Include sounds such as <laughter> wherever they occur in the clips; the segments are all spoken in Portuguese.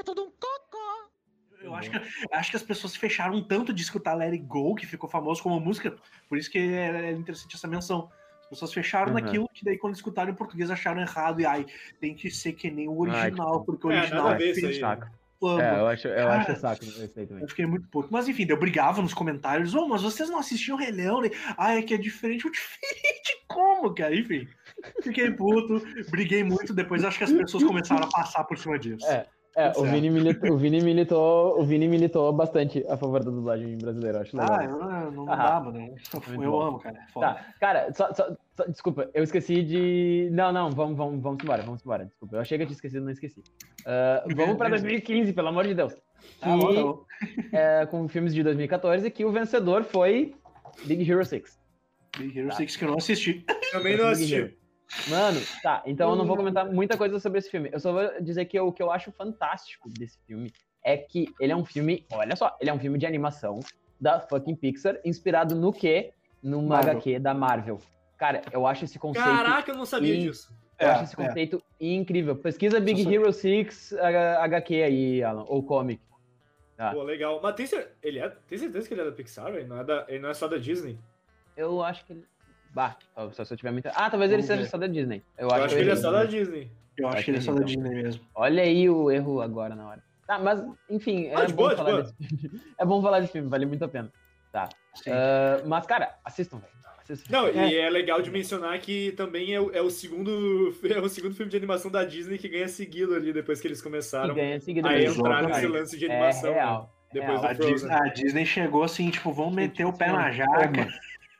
é todo um cocô. Eu acho que, acho que as pessoas fecharam tanto de escutar Let It Go, que ficou famoso como música, por isso que é, é interessante essa menção. As pessoas fecharam Uhum. naquilo que daí quando escutaram em português acharam errado, e ai, tem que ser que nem o original, porque o É, original é feito fama. É, eu acho, eu Cara, acho saco aí também. Eu fiquei muito puto. Mas enfim, eu brigava nos comentários. Ô, mas vocês não assistiam Rei Leão? né? Ah, é que é diferente. O <laughs> diferente como, cara? Enfim, fiquei puto, briguei muito. Depois acho que as pessoas começaram a passar por cima disso. É, É, o. Vini, militou, o, Vini militou, o Vini militou bastante a favor da dublagem brasileira, eu acho legal. Ah, eu não, não Ah, dá, mano. muito Eu bom. amo, cara. é Foda. Tá, cara, só, só- só- desculpa, eu esqueci de. Não, não, vamos, vamos, vamos embora, vamos embora. Desculpa, eu achei que eu tinha esquecido, não esqueci. Ah, vamos pra <laughs> 2015, pelo amor de Deus. Tá bom, tá Que, bom. é, com filmes de 2014, que o vencedor foi Big Hero 6. Big Hero 6 que eu não assisti. Também não Big Hero. assisti. Mano, tá, então eu não vou comentar muita coisa sobre esse filme. Eu só vou dizer que o que eu acho fantástico desse filme é que ele é um filme, olha só, ele é um filme de animação da fucking Pixar, inspirado no quê? Numa Marvel. HQ da Marvel. Cara, eu acho esse conceito. Caraca, eu não sabia Sim. disso. Eu É, acho esse é. conceito incrível. Pesquisa Big Hero 6 H- HQ aí, Alan, ou comic. Tá. Pô, legal. Mas tem, cer- ele é... tem certeza que ele é da Pixar, velho? Não, é da... ele não é só da Disney? Eu acho que ele. Bah, só se eu tiver muita. Ah, talvez ele Vamos seja ver. só da Disney. Eu Eu acho que ele é só da Disney. Eu acho, Acho que ele é que só da então. Disney mesmo. Olha aí o erro agora na hora. Tá, mas, enfim, é, Ah, de bom boa, de falar boa. desse filme. <laughs> é bom falar desse filme, vale muito a pena. Tá. Ah, mas, cara, assistam, velho. Não, É, e é legal de mencionar que também é o, é o segundo <laughs> é o segundo filme de animação da Disney que ganha seguido ali depois que eles que começaram ganha seguido a entrar nesse lance de É animação. né? real. Depois real. a. Disney, a Disney chegou assim, tipo, vamos meter o pé na jaca.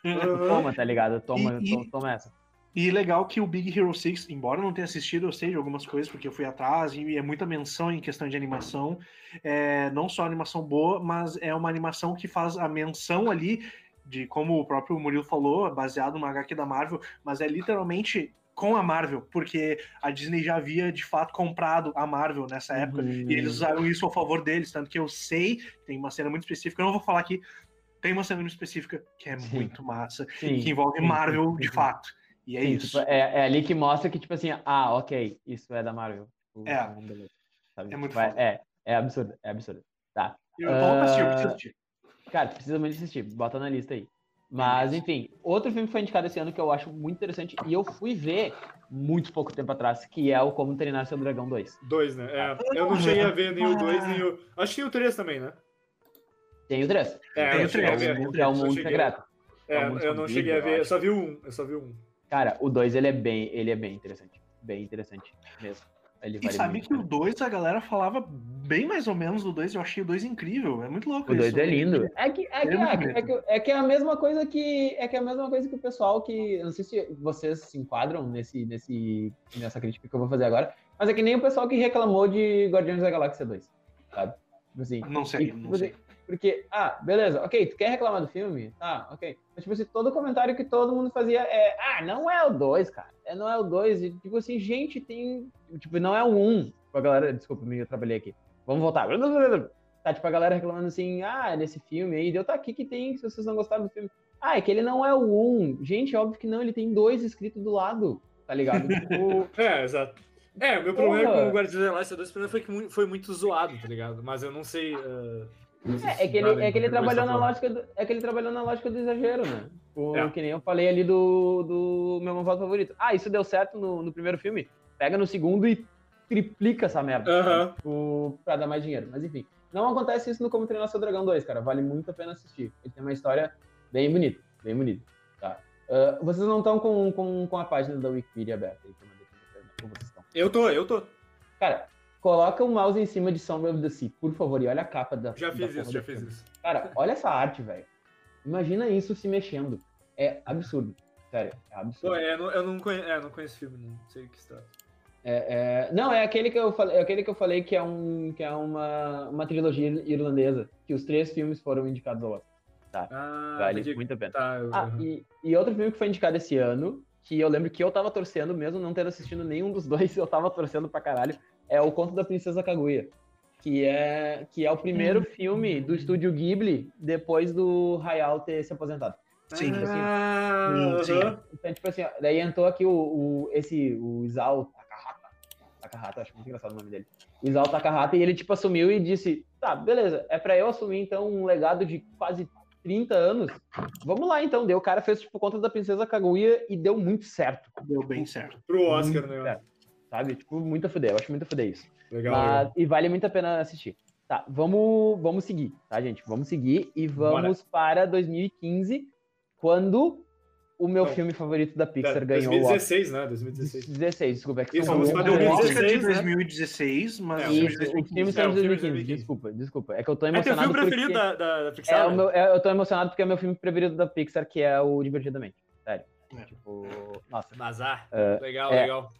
Toma, tá ligado? Toma, E- e- to- toma essa. E legal que o Big Hero 6, embora eu não tenha assistido, eu sei de algumas coisas, porque eu fui atrás, e é muita menção em questão de animação. É, não só animação boa, mas é uma animação que faz a menção ali, de como o próprio Murilo falou, baseado numa HQ da Marvel, mas é literalmente com a Marvel, porque a Disney já havia de fato comprado a Marvel nessa época, Uhum. e eles usaram isso a favor deles, tanto que eu sei, tem uma cena muito específica, eu não vou falar aqui, tem uma cena muito específica que é Sim. muito massa, Sim, que envolve sim, Marvel sim, de fato. E é Sim, isso. tipo, é, é ali que mostra que, tipo assim, ah, ok, isso é da Marvel. Tipo, É. ah, sabe? É muito Tipo, é, foda. é, é absurdo, é absurdo. Tá. Eu pra assistir, eu preciso Ah, assistir. Cara, precisa muito assistir, bota na lista aí. Mas, enfim, outro filme que foi indicado esse ano que eu acho muito interessante, e eu fui ver muito pouco tempo atrás, que é o Como Treinar Seu Dragão 2. Dois, né? É, eu não cheguei a ver nem o dois, nem o. Acho que tem o três também, né? Tem o 3. É, Tem eu o cheguei a três, ver. que é o Só Mundo Secreto. É, É Mundo eu não cheguei a ver, eu só vi um. Eu só vi um. Cara, o 2 ele é bem, ele é bem interessante. Bem interessante mesmo. Ele E vale sabe que o pena. 2 a galera falava bem mais ou menos do 2, eu achei o 2 incrível, é muito louco O 2 isso. é lindo. É que é, que, é muito é, que, é, que, é que é a mesma coisa que é que é a mesma coisa que o pessoal que eu não sei se vocês se enquadram nesse nesse nessa crítica que eu vou fazer agora, mas é que nem o pessoal que reclamou de Guardiões da Galáxia 2, sabe? Tipo assim, Não sei, E, não sei. Porque, ah, beleza, ok, tu quer reclamar do filme? Tá, ok. Mas, tipo assim, todo comentário que todo mundo fazia é, ah, não é o 2, cara. É, não é o 2. E, tipo assim, gente, tem. Tipo, não é o 1. Um. Tipo, a galera, desculpa, me atrapalhei aqui. Vamos voltar. Tá, tipo, a galera reclamando assim, ah, nesse filme aí, deu tá aqui que tem, se vocês não gostaram do filme. Ah, é que ele não é o 1. Um. Gente, óbvio que não, ele tem dois escritos do lado, tá ligado? <laughs> Tipo, É, exato. É, o meu problema Porra. com o Guardiões da Galáxia 2 primeiro foi que foi muito zoado, tá ligado? Mas eu não sei. uh, não sei É, se é que ele, é que ele trabalhou na lógica do, é que ele trabalhou na lógica do exagero, né? O, É. Que nem eu falei ali do, do meu voto favorito. Ah, isso deu certo no, no primeiro filme? Pega no segundo e triplica essa merda. Aham. Tipo, pra dar mais dinheiro. Mas enfim, não acontece isso no Como Treinar Seu Dragão 2, cara. Vale muito a pena assistir. Ele tem uma história bem bonita, bem bonita. Tá? Ah, vocês não estão com, com, com a página da Wikipedia aberta aí, né? Ou vocês estão? Eu tô, eu tô. Cara, coloca o mouse em cima de Sombra of the Sea, por favor, e olha a capa da Já da fiz isso, já fiz filme. isso. Cara, olha essa arte, velho. Imagina isso se mexendo. É absurdo. Sério, é Pô, absurdo. é, eu não, conheço, é, não conheço filme, não sei o que está. É, é- não, é aquele que eu falei, é aquele que eu falei que é, um, que é uma, uma trilogia irlandesa, que os três filmes foram indicados ao Oscar. Ah, Vale muito a pena. Tá, eu- Ah, e, e outro filme que foi indicado esse ano, que eu lembro que eu tava torcendo, mesmo não tendo assistido nenhum dos dois, <laughs> eu tava torcendo pra caralho, é O Conto da Princesa Kaguya. Que é, que é o primeiro filme do estúdio Ghibli depois do Hayao ter se aposentado. Sim. Tipo assim, Ah, sim. Então, tipo assim, ó, daí entrou aqui o, o- esse, o Isao Takahata. Takahata, acho muito engraçado o nome dele. Isao Takahata, e ele, tipo, assumiu e disse, tá, beleza, é pra eu assumir, então, um legado de quase 30 anos. Vamos lá, então. Deu, o cara fez, tipo, conta da Princesa Kaguya e deu muito certo. Deu bem certo. Pro Oscar, Muito né? certo, Sabe? Tipo, muito a fuder. Eu acho muito a fuder isso. Legal. Mas- e vale muito a pena assistir. Tá, vamos, vamos seguir, tá, gente? Vamos seguir e vamos para 2015, quando o meu Não. filme favorito da Pixar Da- ganhou o Oscar. 2016, né? 2016. 16, desculpa. É que Isso, vamos fazer O o um- Oscar de 2016, né? 2016, mas É, o o Isso, filme filmes 2015. são É, o filme de 2015, 2015. desculpa, desculpa. É que eu tô É teu emocionado filme preferido da, da, da Pixar? É, o né? meu, é, eu tô emocionado porque é o meu filme preferido da Pixar, que é o Divertidamente. Sério. É. Tipo, nossa. Nazar. É, legal, é. legal.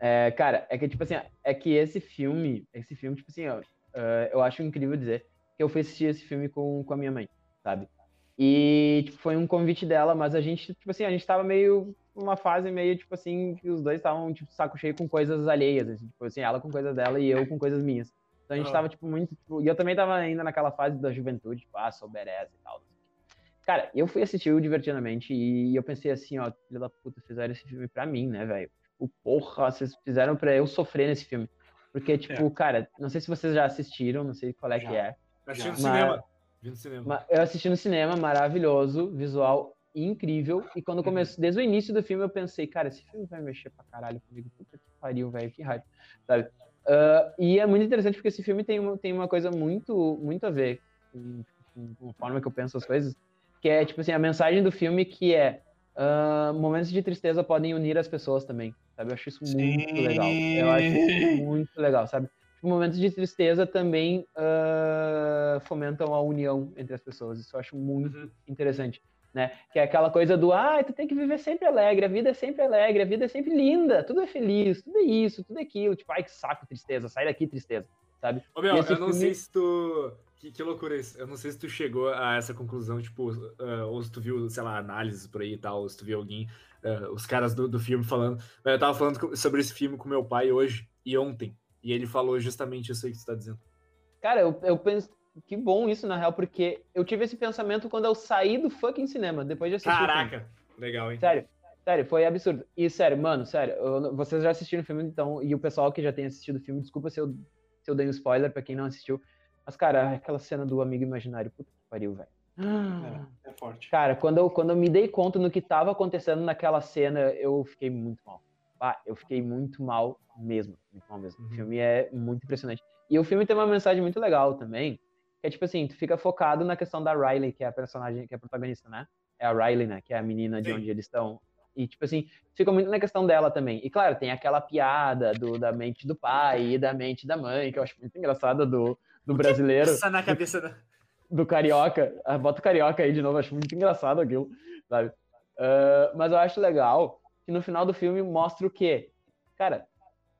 É, cara, é que, tipo assim, é que esse filme, esse filme, tipo assim, ó, é, eu acho incrível dizer que eu fui assistir esse filme com, com a minha mãe, sabe? E, tipo, foi um convite dela, mas a gente, tipo assim, a gente tava meio, uma fase meio, tipo assim, que os dois estavam, tipo, saco cheio com coisas alheias, assim, tipo assim, ela com coisas dela e eu com coisas minhas. Então a gente tava, tipo, muito, tipo, e eu também tava ainda naquela fase da juventude, tipo, ah, sou e tal. Cara, eu fui assistir o Divertidamente e eu pensei assim, ó, filho da puta, fizeram esse filme pra mim, né, velho? Tipo, porra, vocês fizeram pra eu sofrer nesse filme. Porque, tipo, cara, não sei se vocês já assistiram, não sei qual é Já. que é. Assisti no Mas- cinema. Vi no cinema. Eu assisti no cinema, maravilhoso, visual incrível. E quando começou, desde o início do filme, eu pensei, cara, esse filme vai mexer pra caralho comigo. Puta que pariu, velho, que raiva. Sabe? Ah, e é muito interessante porque esse filme tem uma, tem uma coisa muito, muito a ver com, com- com a forma que eu penso as coisas. Que é, tipo assim, a mensagem do filme que é ah, momentos de tristeza podem unir as pessoas também. Sabe? Eu acho isso muito Sim. legal. Eu acho muito legal, sabe? Tipo, momentos de tristeza também ah, fomentam a união entre as pessoas. Isso eu acho muito Uhum. interessante, né? Que é aquela coisa do, ah, tu tem que viver sempre alegre, a vida é sempre alegre, a vida é sempre linda, tudo é feliz, tudo é isso, tudo é aquilo. Tipo, ai, que saco, tristeza, sai daqui, tristeza, sabe? Ô, meu, eu não filme- sei se tu. Que, que loucura isso. Eu não sei se tu chegou a essa conclusão, tipo, ah, ou se tu viu, sei lá, análises por aí e tal, ou se tu viu alguém, ah, os caras do, do filme falando. Eu tava falando sobre esse filme com meu pai hoje e ontem. E ele falou justamente isso aí que tu tá dizendo. Cara, eu, eu penso, que bom isso, na real, porque eu tive esse pensamento quando eu saí do fucking cinema, depois de assistir o filme. Caraca! Legal, hein? Sério, sério, foi absurdo. E sério, mano, sério, eu vocês já assistiram o filme, então, e o pessoal que já tem assistido o filme, desculpa se eu, se eu dei um spoiler pra quem não assistiu. Mas, cara, aquela cena do amigo imaginário, puta que pariu, velho. É, é forte. Cara, quando eu, quando eu me dei conta no que tava acontecendo naquela cena, eu fiquei muito mal. Ah, eu fiquei muito mal mesmo. Muito mal mesmo. Uhum. O filme é muito impressionante. E o filme tem uma mensagem muito legal também, que é tipo assim, tu fica focado na questão da Riley, que é a personagem, que é a protagonista, né? É a Riley, né? Que é a menina de Sim. onde eles estão. E, tipo assim, fica muito na questão dela também. E, claro, tem aquela piada do, da mente do pai e da mente da mãe, que eu acho muito engraçada do, do brasileiro Essa na cabeça da. do carioca, ah, bota o carioca aí de novo, acho muito engraçado aquilo, sabe? Ah, mas eu acho legal que no final do filme mostra o quê? Cara,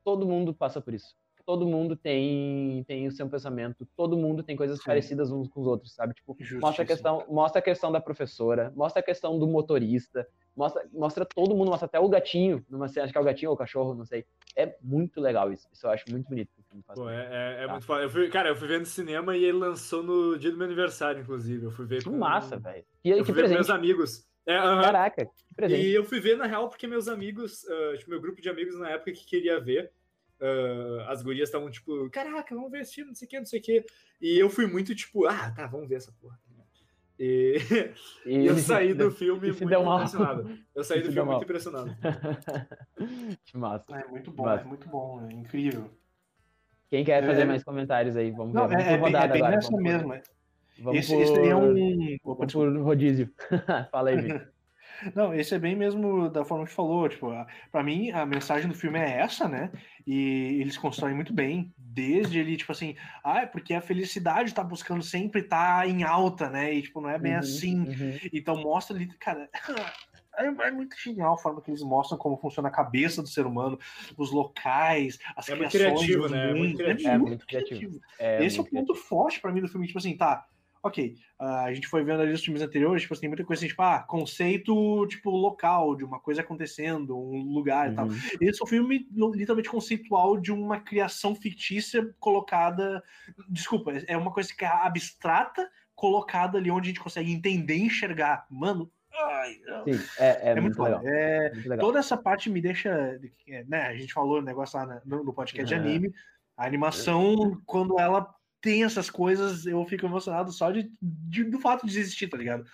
todo mundo passa por isso. Todo mundo tem, tem o seu pensamento, todo mundo tem coisas Sim. parecidas uns com os outros, sabe? Tipo, mostra a questão, mostra a questão da professora, mostra a questão do motorista, mostra, mostra todo mundo, mostra até o gatinho, numa cena, acho que é o gatinho ou o cachorro, não sei. É muito legal isso. Isso eu acho muito bonito. Pô, é, é, é Tá. muito foda. Eu fui, cara, eu fui ver no cinema e ele lançou no dia do meu aniversário, inclusive. Eu fui ver Que com. massa, velho. E Eu que fui ver com meus presente. amigos. É, aham. Caraca, que presente. E eu fui ver, na real, porque meus amigos, ah, tipo, meu grupo de amigos na época que queria ver, ah, as gurias estavam tipo, caraca, vamos ver esse filme, não sei o que, não sei o que. E eu fui muito tipo, ah, tá, vamos ver essa porra. E, <laughs> e eu saí do <laughs> filme e muito impressionado. Eu saí do filme muito impressionado. <laughs> que massa. É muito bom, Mas- é muito bom, é incrível. Quem quer fazer É- mais comentários aí? Vamos ver. Não, vamos é, é por bem, é rodada bem agora. nessa vamos por- mesmo. é. Vamos Esse, por... esse aí é um. Vamos por rodízio. Fala aí, Vini. Não, esse é bem mesmo da forma que tu falou. Tipo, a- pra mim, a mensagem do filme é essa, né? E eles constroem muito bem. Desde ele, tipo assim, ah, é porque a felicidade tá buscando sempre estar em alta, né? E, tipo, não é bem Uhum, assim. uhum. Então mostra ali, cara. <laughs> É é muito genial a forma que eles mostram como funciona a cabeça do ser humano, os locais, as É muito criações. criativo, os né? É muito mundos. criativo. É muito criativo. É Esse é o muito ponto forte pra mim do filme, tipo assim, tá, ok, ah, a gente foi vendo ali os filmes anteriores, tipo assim, tem muita coisa assim, tipo, ah, conceito, tipo, local, de uma coisa acontecendo, um lugar e tal. Uhum. Esse é um filme literalmente conceitual de uma criação fictícia colocada, desculpa, é uma coisa que é abstrata, colocada ali onde a gente consegue entender e enxergar. Mano, Ai, Sim, é, é, muito, legal. É, muito. Toda essa parte me deixa. Né, a gente falou o negócio lá no, no podcast de É. anime. A animação, quando ela tem essas coisas, eu fico emocionado só de, de- do fato de existir, tá ligado?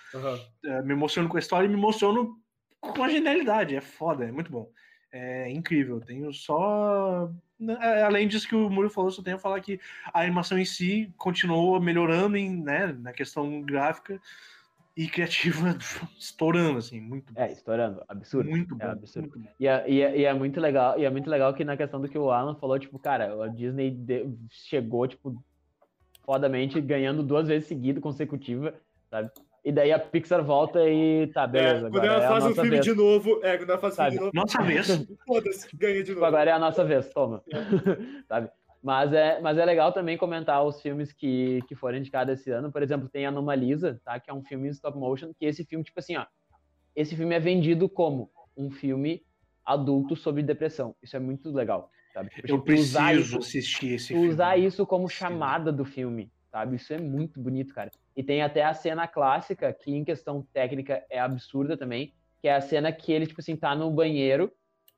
É, me emociono com a história e me emociono com a genialidade. É foda, é muito bom. É incrível. Tenho só. né, Além disso que o Muro falou, só tenho a falar que a animação em si continuou melhorando em, né, na questão gráfica e criativa, <laughs> estourando, assim, muito É, estourando, absurdo. muito bom. é absurdo. muito bom. E é, e, é, e é muito legal, e é muito legal que na questão do que o Alan falou, tipo, cara, a Disney de- chegou, tipo, fodamente ganhando duas vezes seguido, consecutiva, sabe? E daí a Pixar volta e tá, beleza. É, quando agora ela é faz um nossa filme vez. de novo, é, quando ela faz um filme Sabe? de novo, Nossa vez. foda-se, ganha de novo. agora é a nossa vez, toma. <laughs> sabe? Mas é, mas é legal também comentar os filmes que, que foram indicados esse ano. Por exemplo, tem Anomalisa, tá? Que é um filme em stop motion, que esse filme, tipo assim, ó. Esse filme é vendido como um filme adulto sobre depressão. Isso é muito legal, sabe? Tipo, Eu usar preciso isso- assistir esse tu filme. usar isso como chamada do filme, sabe? Isso é muito bonito, cara. E tem até a cena clássica, que em questão técnica é absurda também, que é a cena que ele, tipo assim, tá no banheiro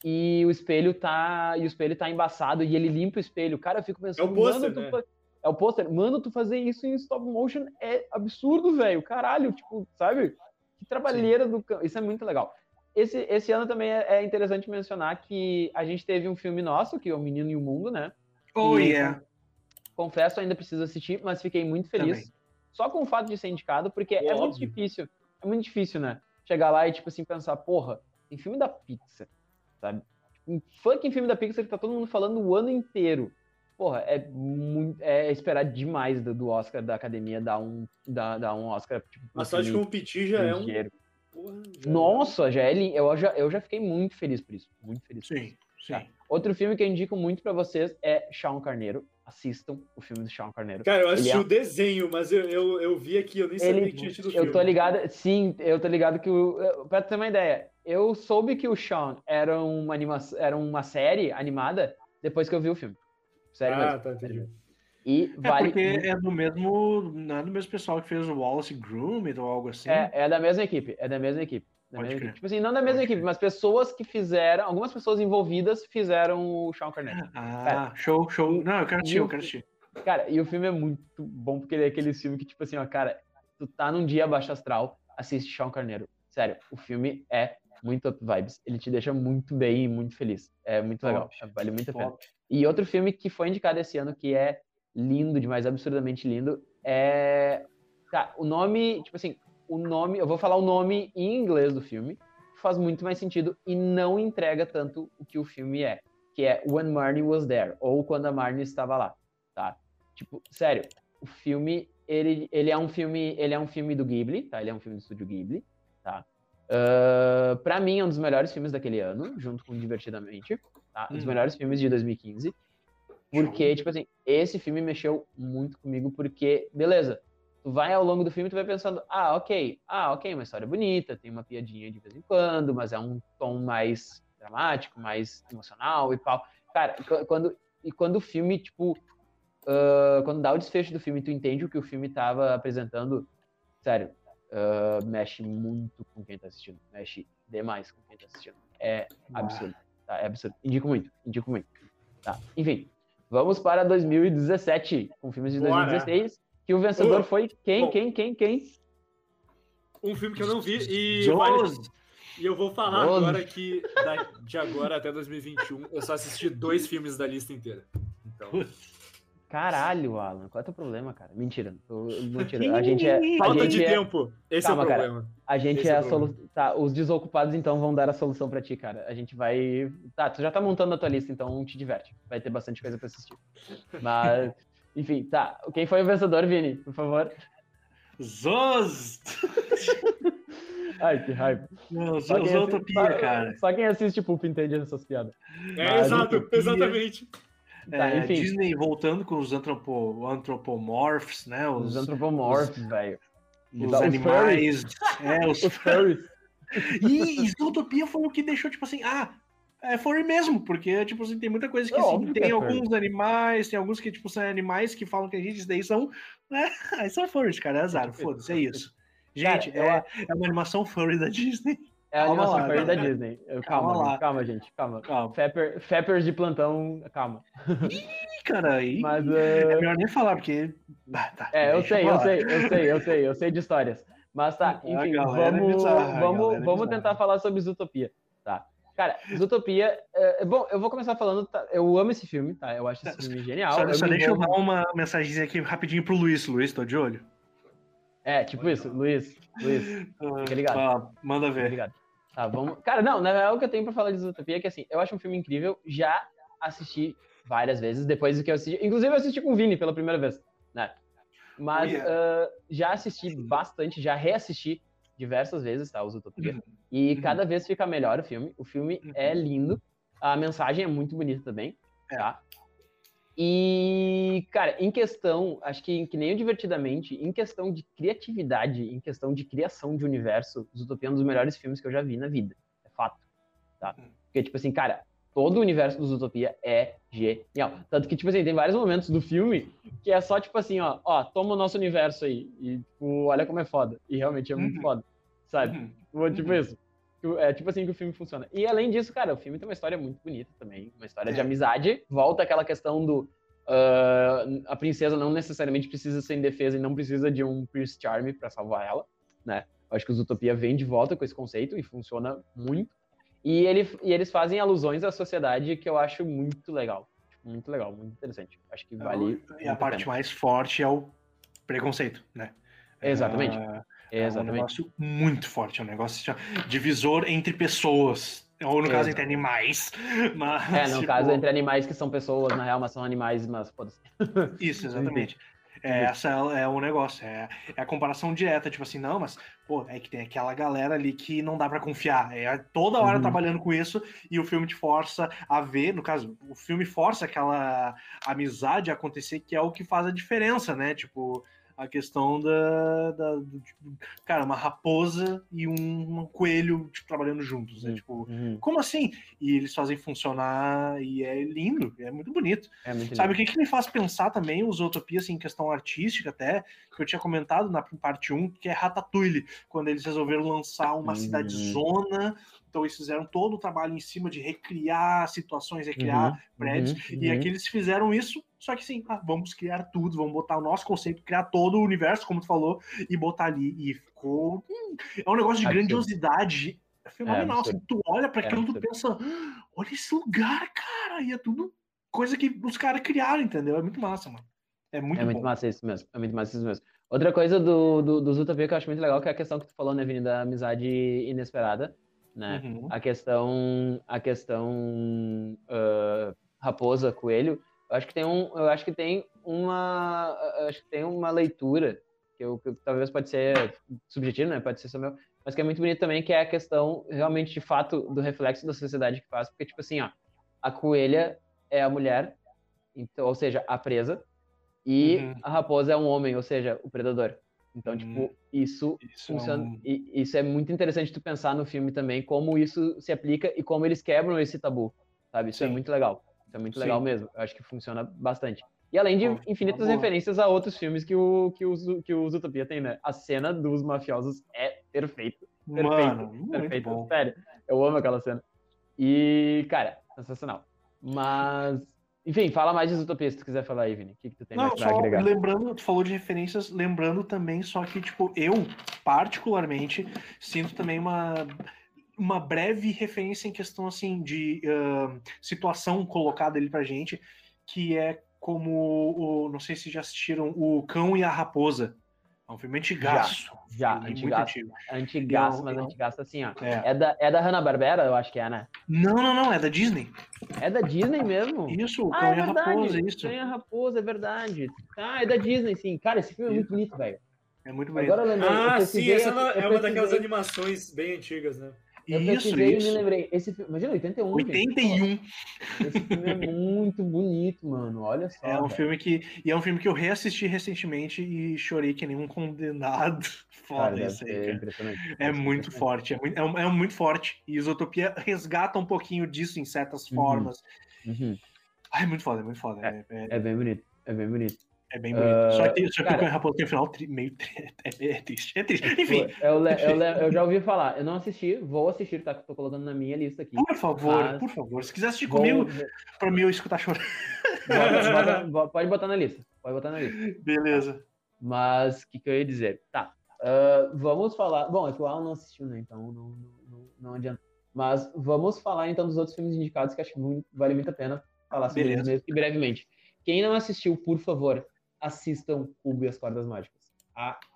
e o espelho tá. E o espelho tá embaçado e ele limpa o espelho. Cara, eu fico pensando. É o pôster, mano, tu né? fa- É o pôster. Mano, tu fazer isso em stop motion é absurdo, velho. Caralho, tipo, sabe? Que trabalheira do. cão. Isso é muito legal. Esse, esse ano também é, é interessante mencionar que a gente teve um filme nosso, que é O Menino e o Mundo, né? Oh, E- yeah. Confesso, ainda preciso assistir, mas fiquei muito feliz. Também. Só com o fato de ser indicado, porque é muito Óbvio. difícil. É muito difícil, né? Chegar lá e, tipo assim, pensar, porra, tem filme da Pixar, sabe? Um fucking filme da Pixar que tá todo mundo falando o ano inteiro. Porra, é, muito, é esperar demais do, do Oscar da academia dar um, dar, dar um Oscar. Tipo, Mas só de competir já é um. Estrangeiro. Porra, já Nossa, já é lindo. Eu já, eu já fiquei muito feliz por isso. Muito feliz. por isso. Sim, Tá. sim. Outro filme que eu indico muito pra vocês é Shaun Carneiro. Assistam o filme do Shaun Carneiro. Cara, eu assisti é- o desenho, mas eu, eu, eu vi aqui, eu nem sabia Ele- que tinha tido Eu filme. tô ligado, sim, eu tô ligado que o. eu- Pra ter uma ideia, eu soube que o Sean era uma, anima, era uma série animada depois que eu vi o filme. Sério Ah, mesmo. tá, entendi. E É vale. porque é do mesmo. Não é do mesmo pessoal que fez o Wallace Gromit ou algo assim. É, é da mesma equipe, é da mesma equipe. da mesma equipe. Tipo assim, não da mesma Pode equipe, crer. mas pessoas que fizeram, algumas pessoas envolvidas fizeram o Sean Carneiro. Ah, show, show. Não, eu quero assistir, eu quero assistir. Cara, e o filme é muito bom, porque ele é aquele filme que, tipo assim, ó, cara, tu tá num dia baixo astral, assiste Sean Carneiro. Sério, o filme é muito up vibes. Ele te deixa muito bem e muito feliz. É muito legal. Vale muito a pena. Top. E outro filme que foi indicado esse ano, que é lindo demais, absurdamente lindo, é. Tá, o nome, tipo assim, o nome. Eu vou falar o nome em inglês do filme, que faz muito mais sentido e não entrega tanto o que o filme é. Que é When Marnie Was There, ou Quando a Marnie Estava Lá, tá? Tipo, sério, o filme, ele, ele é um filme, ele é um filme do Ghibli, tá? Ele é um filme do estúdio Ghibli, tá? Ah, pra mim, é um dos melhores filmes daquele ano, junto com Divertidamente, tá? Um dos Hum. melhores filmes de 2015. Porque, tipo assim, esse filme mexeu muito comigo, porque, beleza, tu vai ao longo do filme, tu vai pensando, ah, ok, ah, ok, uma história bonita, tem uma piadinha de vez em quando, mas é um tom mais dramático, mais emocional e tal. Cara, qu- quando, e quando o filme, tipo, ah, quando dá o desfecho do filme, tu entende o que o filme tava apresentando, sério, ah, mexe muito com quem tá assistindo, mexe demais com quem tá assistindo. É absurdo, tá? É absurdo. Indico muito, indico muito. Tá, enfim, vamos para 2017, com filmes de Bora. 2016, que o vencedor Uh, foi quem, bom. quem, quem, quem? Um filme que eu não vi e, e eu vou falar Doze. agora que da- de agora até 2021 eu só assisti dois filmes da lista inteira. Então, Caralho, Alan, qual é o teu problema, cara? Mentira, tô- mentira. A gente é, a falta gente de é, tempo. Esse Calma, é o cara. problema. a gente esse é é a solução. Tá, os desocupados então vão dar a solução pra ti, cara. A gente vai. Tá, tu já tá montando a tua lista, então te diverte. Vai ter bastante coisa pra assistir. Mas, <laughs> enfim, tá. Quem foi o vencedor, Vini? Por favor. Zoz! Ai, que raiva. Não, Só quem, Zoz assi- Utopia, só- cara. só quem assiste Pulp entende essas piadas. É, Mas, exato, exatamente. Tá, É. Disney voltando com os antropo, antropomorphs, né? Os Os, antropomorphs, velho. os os animais. É, os... Os furries. <laughs> E, Zootopia foi o que deixou, tipo assim, ah, é furry mesmo, porque, tipo assim, tem muita coisa que, É assim, óbvio que tem é furry. alguns animais, tem alguns que, tipo, são animais que falam que a gente, daí são, <laughs> né, aí são furries, cara, é azar, <laughs> foda-se, é isso. Gente, Cara, é, é uma animação furry da Disney. É a Calma animação lá, da. Disney. Calma Calma, lá. gente, calma, gente, calma. Calma. Fepper, Feppers de plantão, calma. Ih, cara. Mas, É eh, melhor nem falar, porque. Ah, tá, é, eu sei, eu sei, eu sei, eu sei, eu sei de histórias. Mas tá, enfim, é vamos, vamos, é vamos tentar falar sobre Zootopia, tá? Cara, Zootopia, é, bom, eu vou começar falando, tá, eu amo esse filme, tá? Eu acho esse filme genial. Só, eu só deixa eu dar uma mensagenzinha aqui rapidinho pro Luiz. Luiz, tô de olho. É, tipo isso, Luiz, Luiz, <laughs> Fica ligado. Ah, manda ver. obrigado. Tá, vamos... <laughs> Cara, não, na real, o que eu tenho pra falar de Zootopia é que, assim, eu acho um filme incrível, já assisti várias vezes, depois do que eu assisti, inclusive eu assisti com o Vini pela primeira vez, né? Mas Oh, yeah. ah, já assisti bastante, já reassisti diversas vezes, tá, o Zootopia. Uhum. E Uhum. cada vez fica melhor o filme. O filme Uhum. é lindo. A mensagem é muito bonita também, É. tá? E, cara, em questão, acho que, que nem o Divertidamente, em questão de criatividade, em questão de criação de universo, Zootopia é um dos melhores filmes que eu já vi na vida. É fato, tá? Uhum. Porque, tipo assim, cara, todo o universo do Zootopia é genial. Tanto que, tipo assim, tem vários momentos do filme que é só, tipo assim, ó, ó, toma o nosso universo aí. E, tipo, olha como é foda. E realmente é muito Uhum. foda, sabe? Uhum. Tipo, tipo Uhum. isso. É tipo assim que o filme funciona. E além disso, cara, o filme tem uma história muito bonita também. Uma história de É. amizade. Volta aquela questão do. ah, a princesa não necessariamente precisa ser indefesa e não precisa de um Prince Charming pra salvar ela, né? Eu acho que o Zootopia vem de volta com esse conceito e funciona muito. E, ele, e eles fazem alusões à sociedade que eu acho muito legal. Muito legal, muito interessante. Acho que vale. E a parte pena. mais forte é o preconceito, né? Exatamente. Ah, É um Exatamente. negócio muito forte, é um negócio já- divisor entre pessoas. Ou no caso, Exato. entre animais. <laughs> Mas, É, no tipo, caso, entre animais que são pessoas, na real, mas são animais, mas foda-se. <laughs> Isso, exatamente. É, essa é, é o negócio, é, é a comparação direta, tipo assim, não, mas, pô, é que tem aquela galera ali que não dá pra confiar. É toda hora Uhum. trabalhando com isso e o filme te força a ver, no caso, o filme força aquela amizade a acontecer, que é o que faz a diferença, né? Tipo, a questão da. da do, tipo, cara, uma raposa e um, um coelho tipo, trabalhando juntos, né? Uhum. Tipo, Uhum. como assim? E eles fazem funcionar e é lindo, é muito bonito. É muito Sabe o que, que me faz pensar também, os Utopia, assim, em questão artística até, que eu tinha comentado na parte 1, que é Ratatouille, quando eles resolveram lançar uma Hum. cidade zona, então eles fizeram todo o trabalho em cima de recriar situações, recriar Uhum, prédios, uhum, e uhum. aqui eles fizeram isso, só que sim, ah, vamos criar tudo, vamos botar o nosso conceito, criar todo o universo, como tu falou, e botar ali, e ficou... hum, é um negócio de grandiosidade fenomenal, absurdo. assim, tu olha para É aquilo, tu absurdo. pensa, "Ah, olha esse lugar, cara, e é tudo coisa que os caras criaram, entendeu? É muito massa, mano. É muito É muito bom. massa isso mesmo. É muito massa isso mesmo. Outra coisa do, do, do Zootopia que eu acho muito legal, que é a questão que tu falou, né, Vini, da amizade inesperada, né? Uhum. A questão, a questão ah, raposa, coelho, eu acho que tem um, eu acho que tem uma, acho que tem uma leitura que, eu, que talvez pode ser subjetiva, né? Pode ser só meu, mas que é muito bonito também, que é a questão realmente de fato do reflexo da sociedade que faz, porque tipo assim, ó, a coelha é a mulher, então, ou seja, a presa, e Uhum. a raposa é um homem, ou seja, o predador. Então, Uhum. tipo, isso Isso é funciona. um- E isso é muito interessante tu pensar no filme também, como isso se aplica e como eles quebram esse tabu, sabe? Isso é Sim. muito legal. É muito Sim. legal mesmo. Eu acho que funciona bastante. E além de infinitas boa. referências a outros filmes que o, que o, que o Zootopia tem, né? A cena dos mafiosos é perfeita. Perfeito, Mano, Perfeito. bom. Sério. Eu amo aquela cena. E, cara, sensacional. Mas, enfim, fala mais de Zootopia se tu quiser falar aí, Vini. O que, que tu tem Não, mais pra só agregar? lembrando, tu falou de referências, lembrando também, só que, tipo, eu, particularmente, sinto também uma, uma breve referência em questão, assim, de ah, situação colocada ali pra gente, que é como, o, não sei se já assistiram, O Cão e a Raposa. É um filme antigaço. Já, muito antigaço. antigo. Antigaço, Eu- mas eu- antigaço assim, ó. É. É da, é da Hanna-Barbera, eu acho que é, né? Não, não, não, é da Disney. É da Disney mesmo? Isso, O Cão Ah, é e a verdade. Raposa, isso. Cão e a Raposa, é verdade. Ah, é da Disney, sim. Cara, esse filme é muito bonito, velho. É muito bonito. Agora eu lembrei. eu Ah, sim, pesquisei essa é uma- eu é uma daquelas animações bem antigas, né? Eu Isso, e me isso. lembrei. Esse filme, imagina, 81. gente. 81. Esse filme é muito bonito, mano. Olha só. É um velho. filme que. E é um filme que eu reassisti recentemente e chorei que nem um condenado. <laughs> Cara, Foda deve isso aí, cara. impressionante. É muito impressionante. forte, é muito, é, um- é muito forte. E Isotopia resgata um pouquinho disso em certas Uhum. formas. Uhum. Ai, é muito foda, é muito foda. É, é- É bem bonito. É bem bonito. É bem bonito. Uh, só que, só que cara, o Raposo tem um final tri, meio tri, <laughs> é, é, triste. É triste. Enfim. Eu, eu, eu, já ouvi falar. Eu não assisti, vou assistir, tá? Tô colocando na minha lista aqui. Por favor, mas... por favor. Se quiser assistir vou... comigo, pra mim eu escutar chorando. <laughs> Bota, bota, pode botar na lista. Pode botar na lista. Beleza. Mas o que, que eu ia dizer? Tá. Uh, vamos falar. Bom, é que o Alan não assistiu, né? Então não, não, não, não adianta. Mas vamos falar então dos outros filmes indicados que acho que muito, vale muito a pena falar sobre eles mesmo brevemente. Quem não assistiu, por favor, assistam Cubo e as Cordas Mágicas.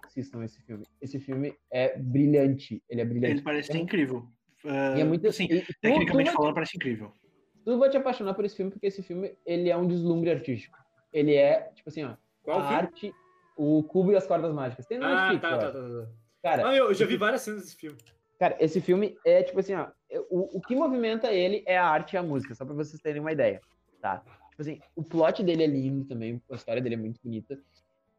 Assistam esse filme. Esse filme é brilhante. Ele é brilhante. Ele parece é, incrível. Uh, é muito assim. Tecnicamente falando, parece incrível. Tu vai te apaixonar por esse filme porque esse filme ele é um deslumbre artístico. Ele é tipo assim, ó. Qual a filme? arte, o Cubo e as Cordas Mágicas. Tem no ah, Netflix, tá, tá, tá, tá, Cara, ah, eu, já vi várias cenas desse filme. Cara, esse filme é tipo assim, ó. O, o que movimenta ele é a arte e a música, só pra vocês terem uma ideia, tá? Tipo assim, o plot dele é lindo também, a história dele é muito bonita.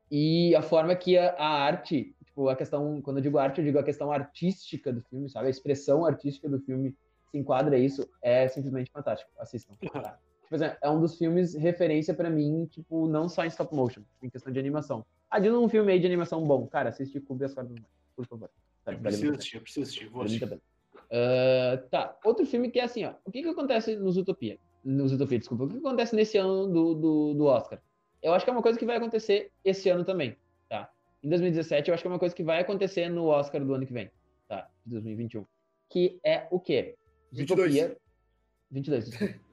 E a forma que a, a, arte, tipo, a questão, quando eu digo arte, eu digo a questão artística do filme, sabe? A expressão artística do filme se enquadra isso, é simplesmente fantástico. Assistam. Tá? <laughs> Tipo assim, é um dos filmes referência para mim, tipo, não só em stop motion, em questão de animação. Ah, de um filme aí de animação bom. Cara, assiste Clube das Cordas por favor. Eu preciso assistir, eu preciso assistir, vou assistir. Uh, tá, outro filme que é assim, ó. O que que acontece nos Utopia? Nos Utopia, desculpa. O que, acontece nesse ano do, do, do Oscar? Eu acho que é uma coisa que vai acontecer esse ano também, tá? Em 2017, eu acho que é uma coisa que vai acontecer no Oscar do ano que vem, tá? De 2021. Que é o quê? 22. Zootopia... 22,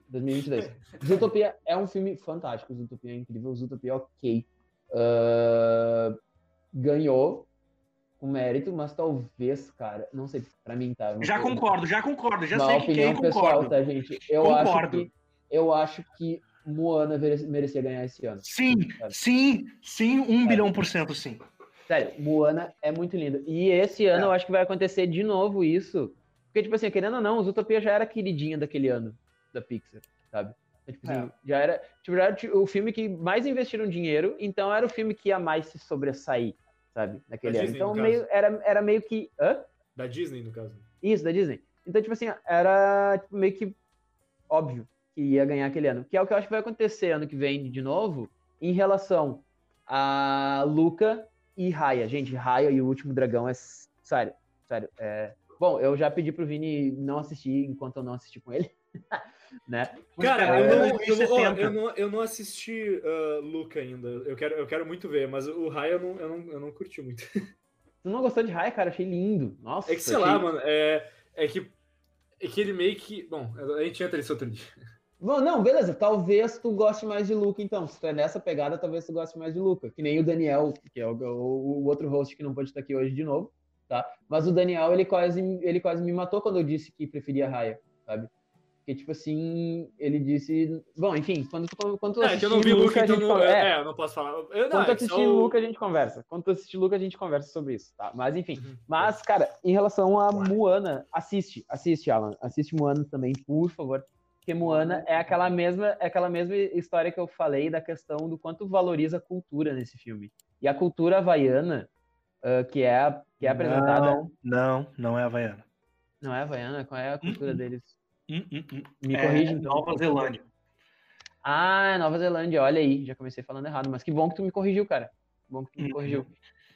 2022. <laughs> Zootopia é um filme fantástico, Zootopia é incrível, Zootopia é ok. Uh... Ganhou com mérito, mas talvez, cara, não sei, pra mim tá. Já sei, concordo, já concordo, já sei que opinião quem pessoal, concordo. tá, gente? Eu concordo. acho que eu acho que Moana merecia ganhar esse ano. Sim, sabe? sim, sim, um bilhão por cento, sim. Sério, Moana é muito lindo. E esse ano é. eu acho que vai acontecer de novo isso. Porque, tipo assim, querendo ou não, os Utopia já era queridinha daquele ano da Pixar, sabe? Então, tipo, assim, é. já era, tipo, já era o filme que mais investiram dinheiro, então era o filme que ia mais se sobressair, sabe? Naquele da ano. Disney, então meio, era, era meio que. Hã? Da Disney, no caso. Isso, da Disney. Então, tipo assim, era tipo, meio que óbvio que ia ganhar aquele ano. Que é o que eu acho que vai acontecer ano que vem de novo em relação a Luca e Raya. Gente, Raya e o Último Dragão é sério, sério. É... Bom, eu já pedi pro Vini não assistir enquanto eu não assisti com ele. <laughs> né? Cara, eu, não, eu, eu, não, eu não assisti uh, Luca ainda. Eu quero, eu quero muito ver, mas o Raya eu não, eu não, eu não curti muito. <laughs> Tu não gostou de Raya, cara? Achei lindo. Nossa. É que sei achei... lá, mano. É, é que é que ele meio que. Bom, a gente entra nisso outro dia. Bom, não, beleza. Talvez tu goste mais de Luca, então. Se tu é nessa pegada, talvez tu goste mais de Luca. Que nem o Daniel, que é o, o, o outro host que não pode estar aqui hoje de novo, tá? Mas o Daniel, ele quase, ele quase me matou quando eu disse que preferia Raya, sabe? Porque, tipo assim, ele disse. Bom, enfim, quando tu, quando tu é, eu não vi Luca, então não, é, é, eu não posso falar. Eu, não, quando tu é assistir só... Luca, a gente conversa. Quando tu assistir Luca, a gente conversa sobre isso, tá? Mas, enfim. Uhum. Mas, cara, em relação a Moana, assiste, assiste, Alan. Assiste Moana também, por favor. Porque Moana é aquela mesma, é aquela mesma história que eu falei da questão do quanto valoriza a cultura nesse filme. E a cultura havaiana, uh, que é, que é apresentada. Não, não, não é havaiana. Não é havaiana? Qual é a cultura uh -uh. deles? Uh Me corrija, é, então. Nova Zelândia. Ah, é Nova Zelândia, olha aí, já comecei falando errado, mas que bom que tu me corrigiu, cara. Que bom que tu me corrigiu.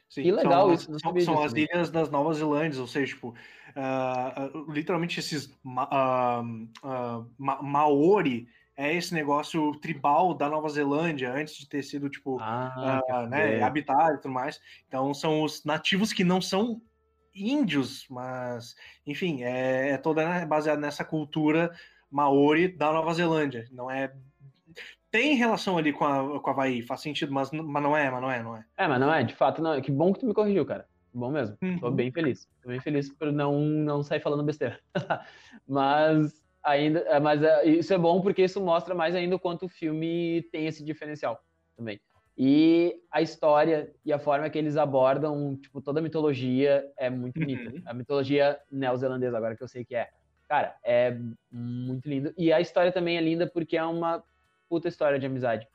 Sim, que legal são, isso. São, são as ilhas das Novas Zelândias, ou seja, tipo, uh, literalmente esses uh, uh, ma Maori é esse negócio tribal da Nova Zelândia antes de ter sido, tipo, ah, né, habitado e tudo mais. Então são os nativos que não são índios, mas, enfim, é, é toda baseada nessa cultura maori da Nova Zelândia. Não é tem relação ali com a, com a Havaí, faz sentido, mas, mas não é, mas não é, não é. É, mas não é, de fato, não. Que bom que tu me corrigiu, cara. Bom mesmo. Uhum. Tô bem feliz. Tô bem feliz por não, não sair falando besteira. <laughs> mas ainda, é, mas é, isso é bom porque isso mostra mais ainda o quanto o filme tem esse diferencial também. E a história e a forma que eles abordam, tipo, toda a mitologia é muito bonita. Uhum. A mitologia neozelandesa, agora que eu sei que é. Cara, é muito lindo. E a história também é linda porque é uma puta história de amizade,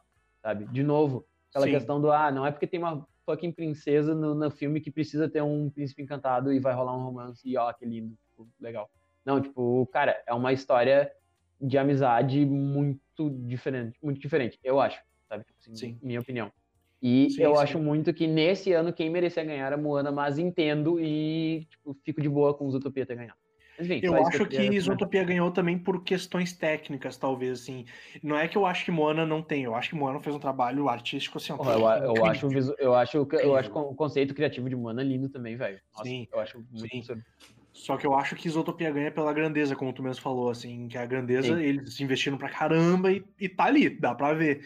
sabe? De novo, aquela Sim. questão do, ah, não é porque tem uma fucking princesa no, no, filme que precisa ter um príncipe encantado e vai rolar um romance e ó, que lindo, tipo, legal. Não, tipo, cara, é uma história de amizade muito diferente, muito diferente, eu acho, sabe? Tipo assim, Sim. Minha opinião. E sim, eu sim. acho muito que nesse ano quem merecia ganhar era Moana, mas entendo e tipo, fico de boa com Zootopia ter ganhado. Enfim, eu acho que, Zootopia ganhou também por questões técnicas, talvez, assim. Não é que eu acho que Moana não tem, eu acho que Moana fez um trabalho artístico, assim, oh, eu, eu, acho, eu, acho, eu acho o conceito criativo de Moana lindo também, velho. Sim, eu acho muito sim. Só que eu acho que Zootopia ganha pela grandeza, como tu mesmo falou, assim, que a grandeza, sim. eles investiram pra caramba e, e tá ali, dá pra ver.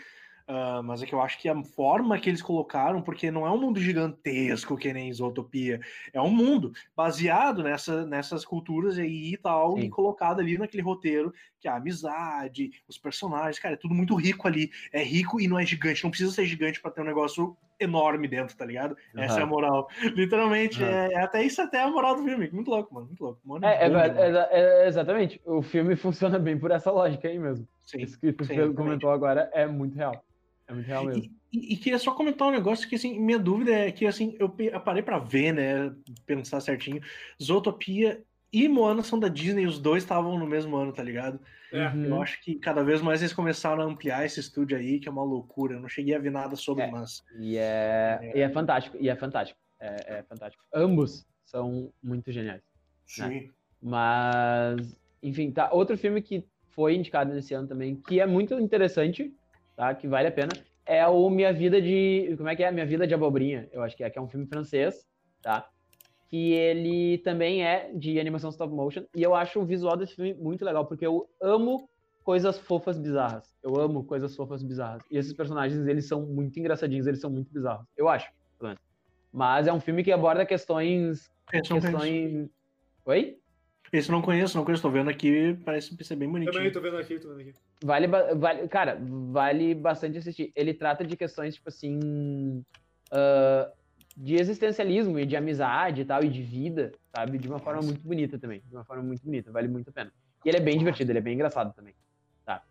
Uh, mas é que eu acho que a forma que eles colocaram, porque não é um mundo gigantesco que nem Isotopia, é um mundo baseado nessa, nessas culturas aí e tal, Sim. e colocado ali naquele roteiro, que é a amizade, os personagens, cara, é tudo muito rico ali. É rico e não é gigante, não precisa ser gigante para ter um negócio enorme dentro, tá ligado? Uhum. Essa é a moral. Literalmente, uhum. é, é, até isso até é a moral do filme. Muito louco, mano, muito louco. Mano, é, é, é, exatamente. O filme <laughs> funciona bem por essa lógica aí mesmo. Sim, isso que você comentou agora é muito real. É muito real mesmo. E, e, queria só comentar um negócio que, assim, minha dúvida é que, assim, eu, parei para ver, né, pensar certinho. Zootopia e Moana são da Disney, os dois estavam no mesmo ano, tá ligado? É. Eu uhum. acho que cada vez mais eles começaram a ampliar esse estúdio aí, que é uma loucura. Eu não cheguei a ver nada sobre, é. mas. E é, é. E é fantástico, e é fantástico. É, é fantástico. Ambos são muito geniais. Né? Sim. Né? Mas, enfim, tá. Outro filme que foi indicado nesse ano também, que é muito interessante, tá? Que vale a pena. É o Minha Vida de. Como é que é? Minha Vida de Abobrinha. Eu acho que é, que é um filme francês, tá? Que ele também é de animação stop motion. E eu acho o visual desse filme muito legal, porque eu amo coisas fofas bizarras. Eu amo coisas fofas bizarras. E esses personagens, eles são muito engraçadinhos, eles são muito bizarros. Eu acho. Mas é um filme que aborda questões. Questões. Oi? Esse eu não conheço, não conheço. Tô vendo aqui, parece ser bem bonitinho. Também tô vendo aqui, tô vendo aqui. Vale, vale, cara, vale bastante assistir. Ele trata de questões, tipo assim, uh, de existencialismo e de amizade e tal, e de vida, sabe? De uma forma muito bonita também. De uma forma muito bonita, vale muito a pena. E ele é bem divertido, ele é bem engraçado também. Tá.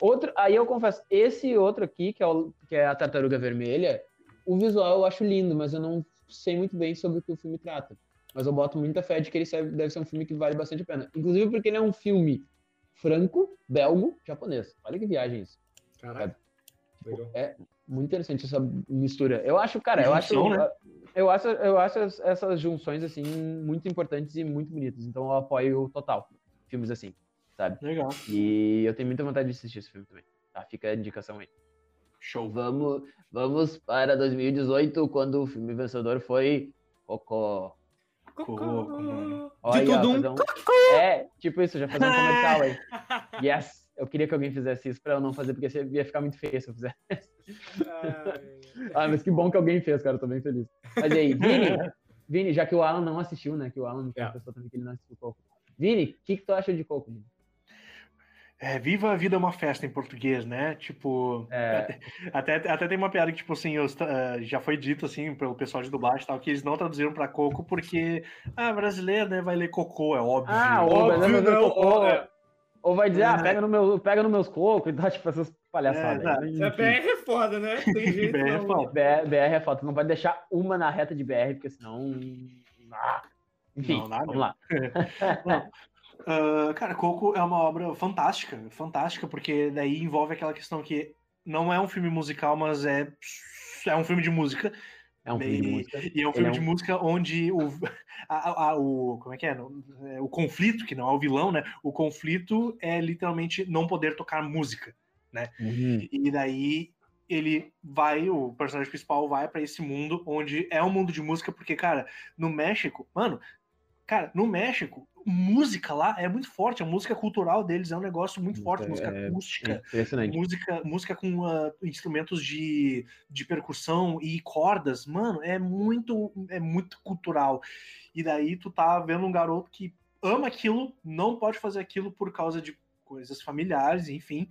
Outro, aí eu confesso, esse outro aqui, que é, o, que é a Tartaruga Vermelha, o visual eu acho lindo, mas eu não sei muito bem sobre o que o filme trata mas eu boto muita fé de que ele deve ser um filme que vale bastante a pena. Inclusive porque ele é um filme franco, belgo, japonês. Olha que viagem isso. Caralho. Tipo, é muito interessante essa mistura. Eu acho, cara, eu acho, né? eu acho, eu acho essas junções assim muito importantes e muito bonitas. Então eu apoio total filmes assim, sabe? Legal. E eu tenho muita vontade de assistir esse filme também. Tá, fica a indicação aí. Show. Vamos, vamos para 2018, quando o filme vencedor foi Cocô. Cocô. De tudo um... um... É, tipo isso, já fazer um comercial aí. <laughs> Yes! Eu queria que alguém fizesse isso pra eu não fazer, porque ia ficar muito feio se eu fizesse. ah, mas que bom que alguém fez, cara, eu tô bem feliz. Mas aí, Vini, <laughs> Vini, já que o Alan não assistiu, né? Que o Alan é uma pessoa também que ele não assistiu Coco. Vini, o que, que tu acha de Coco, Vini? É, Viva a Vida é uma Festa em português, né? Tipo, é. <laughs> até, até tem uma piada que, tipo assim, uh, já foi dito, assim, pelo pessoal de dublagem e tal, que eles não traduziram pra Coco porque, ah, brasileiro, né, vai ler Cocô, é óbvio. Ah, óbvio, não, cocô, é. Ou vai dizer, ah, é. pega no, meu, pega no meus cocos <laughs> e dá, tipo, essas palhaçadas. É, é, BR é foda, né? Tem <laughs> jeito BR é foda. BR, BR é foda, tu não pode deixar uma na reta de BR, porque senão... Ah. Enfim, não, vamos lá. não. Uh, cara, Coco é uma obra fantástica, fantástica, porque daí envolve aquela questão que não é um filme musical, mas é, é um filme de música. É um filme de música. E é um filme é um... de música onde o, <laughs> a, a, o. Como é que é? é? O conflito, que não é o vilão, né? O conflito é literalmente não poder tocar música, né? Uhum. E daí ele vai, o personagem principal vai para esse mundo onde é um mundo de música, porque, cara, no México, mano, cara, no México, música lá é muito forte, a música cultural deles é um negócio muito forte, música é, acústica, é música, música com uh, instrumentos de, de percussão e cordas, mano, é muito, é muito cultural. E daí tu tá vendo um garoto que ama aquilo, não pode fazer aquilo por causa de coisas familiares, enfim.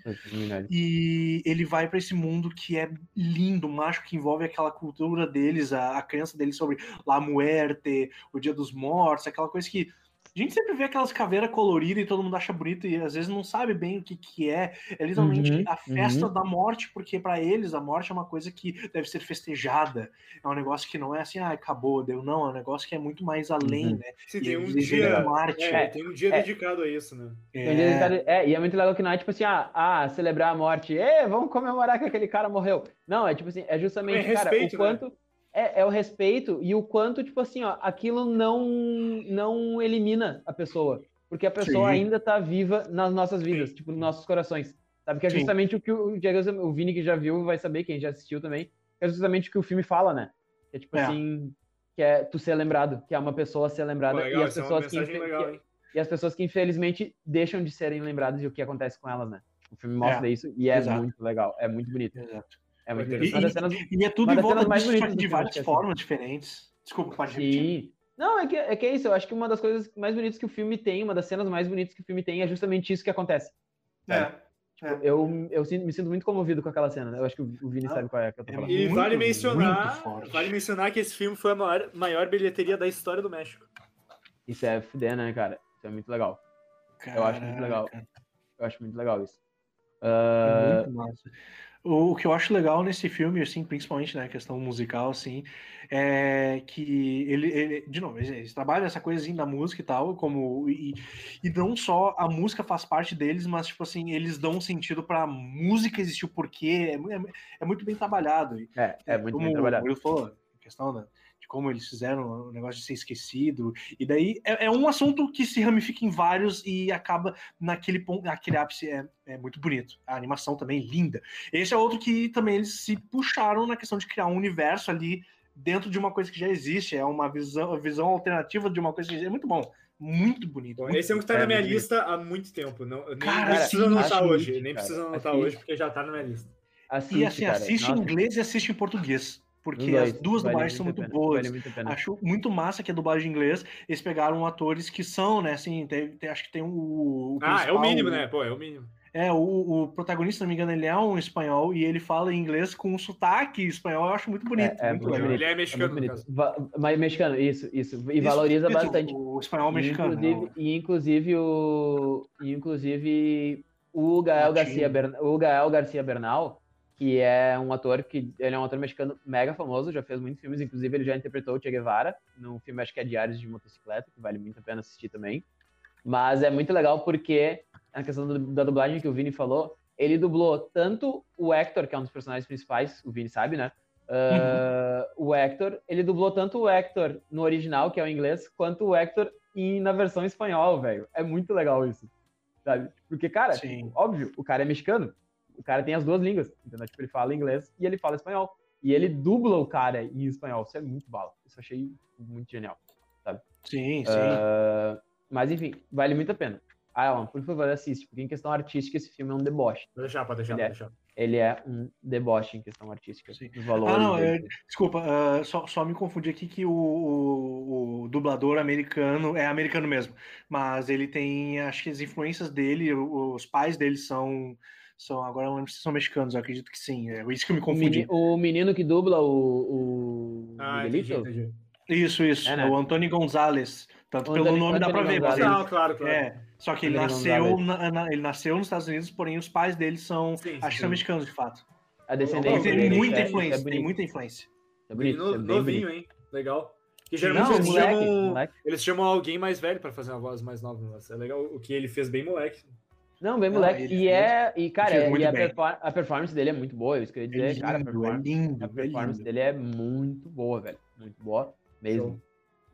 E ele vai para esse mundo que é lindo, mágico, que envolve aquela cultura deles, a, a crença deles sobre La Muerte, o Dia dos Mortos, aquela coisa que A gente sempre vê aquelas caveiras coloridas e todo mundo acha bonito e às vezes não sabe bem o que, que é. É literalmente Uhum, a festa uhum. da morte, porque para eles a morte é uma coisa que deve ser festejada. É um negócio que não é assim, ah, acabou, deu. Não, é um negócio que é muito mais além, Uhum. né? Sim, E tem um dia. arte. É, tem um dia É. dedicado a isso, né? Tem um dia É, dedicado- É, e é muito legal que não é tipo assim, ah, ah, celebrar a morte, Ê, vamos comemorar que aquele cara morreu. Não, é tipo assim, é justamente, É cara, respeito, o quanto. É, é o respeito e o quanto, tipo assim, ó, aquilo não, não elimina a pessoa. Porque a pessoa Sim. ainda tá viva nas nossas vidas, tipo, nos nossos corações. Sabe? Que é Sim. justamente o que o Diego, o Vini que já viu vai saber, quem já assistiu também, é justamente o que o filme fala, né? Que é tipo É. assim, que é tu ser lembrado, que é uma pessoa ser Pô, lembrada legal, e as é pessoas que, legal, que- e as pessoas que infelizmente deixam de serem lembradas e o que acontece com elas, né? O filme mostra isso e é exato. muito legal, é muito bonito. Exato. É muito E-. Uma das cenas- E é tudo em das volta cenas mais que do de filme, várias é assim. formas diferentes. Desculpa, pode repetir. Sim. Não, é que, é que é isso. Eu acho que uma das coisas mais bonitas que o filme tem, uma das cenas mais bonitas que o filme tem é justamente isso que acontece. É. Eu, eu sinto- me sinto muito comovido com aquela cena. né? Eu acho que o Vini Ah, sabe qual é que eu tô é falando. E Muito, vale mencionar, vale mencionar que esse filme foi a maior, maior bilheteria da história do México. Isso é fuder, né, cara? Isso é muito legal. Eu acho muito legal. Caraca. Eu acho muito legal isso. É Ah, muito massa. O, que eu acho legal nesse filme, assim, principalmente na né, questão musical, assim, é que ele, ele- de novo, eles, eles trabalham essa coisinha da música e tal, como e, e não só a música faz parte deles, mas tipo assim, eles dão um sentido pra música existir o porquê, é, é, é muito bem trabalhado. E, é, é muito como bem trabalhado. o Will falou, questão da- de como eles fizeram o negócio de ser esquecido, e daí é, é um assunto que se ramifica em vários e acaba naquele ponto, naquele ápice é, é muito bonito. A animação também é linda. Esse é outro que também eles se puxaram na questão de criar um universo ali dentro de uma coisa que já existe, é uma visão, visão alternativa de uma coisa que já é muito bom, muito bonito. Bom, muito esse é um que tá É, na minha muito lista há muito tempo. Não, nem, Cara, sim, anotar hoje. Nem cara, precisa anotar hoje, porque já tá na minha lista. Assiste, E assim, cara. assiste em Nossa, inglês e assiste em português. Porque dois. as duas Vale dublagens são muito pena, boas. Vale muito. Acho muito massa que a dublagem em inglês, eles pegaram atores que são, né, assim, tem, tem- acho que tem o, o Ah, é o mínimo, né? Pô, é o mínimo. É, o, o protagonista, se não me engano, ele é um espanhol e ele fala inglês com um sotaque espanhol, eu acho muito bonito. É, é muito bonito. Ele é É mexicano. Va- Mas mexicano, isso, isso. E Isso, valoriza isso, bastante. O espanhol E, mexicano. inclusive, não. e inclusive o. E inclusive o Gael. Garcia, Bern, o Gael Garcia Bernal, que é um ator que. Ele é um ator mexicano mega famoso, já fez muitos filmes, inclusive ele já interpretou o Che Guevara, num filme acho que é Diários de Motocicleta, que vale muito a pena assistir também. Mas é muito legal porque, na questão do- da dublagem que o Vini falou, ele dublou tanto o Hector, que é um dos personagens principais, o Vini sabe, né? Ah, O Hector, ele dublou tanto o Hector no original, que é o inglês, quanto o Hector em, na versão espanhol, velho. É muito legal isso, sabe? Porque, cara, Sim. óbvio, o cara é mexicano, o cara tem as duas línguas, entendeu? Tipo, ele fala inglês e ele fala espanhol. E ele dubla o cara em espanhol. Isso é muito bala. Isso eu achei muito genial. Sim, sim. Ah, mas, enfim, vale muito a pena. Ah, Alan, por favor, assiste, porque em questão artística esse filme é um deboche. Pode deixar, pode deixar, Ele pode é- deixar. Ele é um deboche em questão artística. Sim. Os valores Ah, não, é- desculpa, ah, só, só me confundi aqui que o, o- o dublador americano é americano mesmo, mas ele tem, acho que as influências dele, os pais dele são, são agora eu não lembro se são mexicanos, eu acredito que sim, é isso que eu me O, confundi. o menino que dubla o, o Ah, entendi, entendi. Isso, isso, É, né? o Antônio Gonzalez, tanto O pelo Antônio- nome dá pra Antônio ver, mas ele, Não, claro, claro. é, só que ele Antônio nasceu, na- na- ele nasceu nos Estados Unidos, porém os pais dele são, Sim, acho que são mexicanos de fato. a descendência tem dele, muita isso é- influência, é tem muita influência. é bonito, No- é novinho, bonito. hein? Legal. Que Não, geralmente eles, moleque, chamam, moleque. eles chamam alguém mais velho pra fazer uma voz mais nova. Mas é legal o que ele fez bem moleque. Não, bem Não, moleque. ele E é. E, cara, e a, perfor- a performance dele é muito boa. Isso que eu ia É dizer, cara, a lindo, é performance, lindo, a é performance lindo. dele é muito boa, velho. Muito boa mesmo. Show.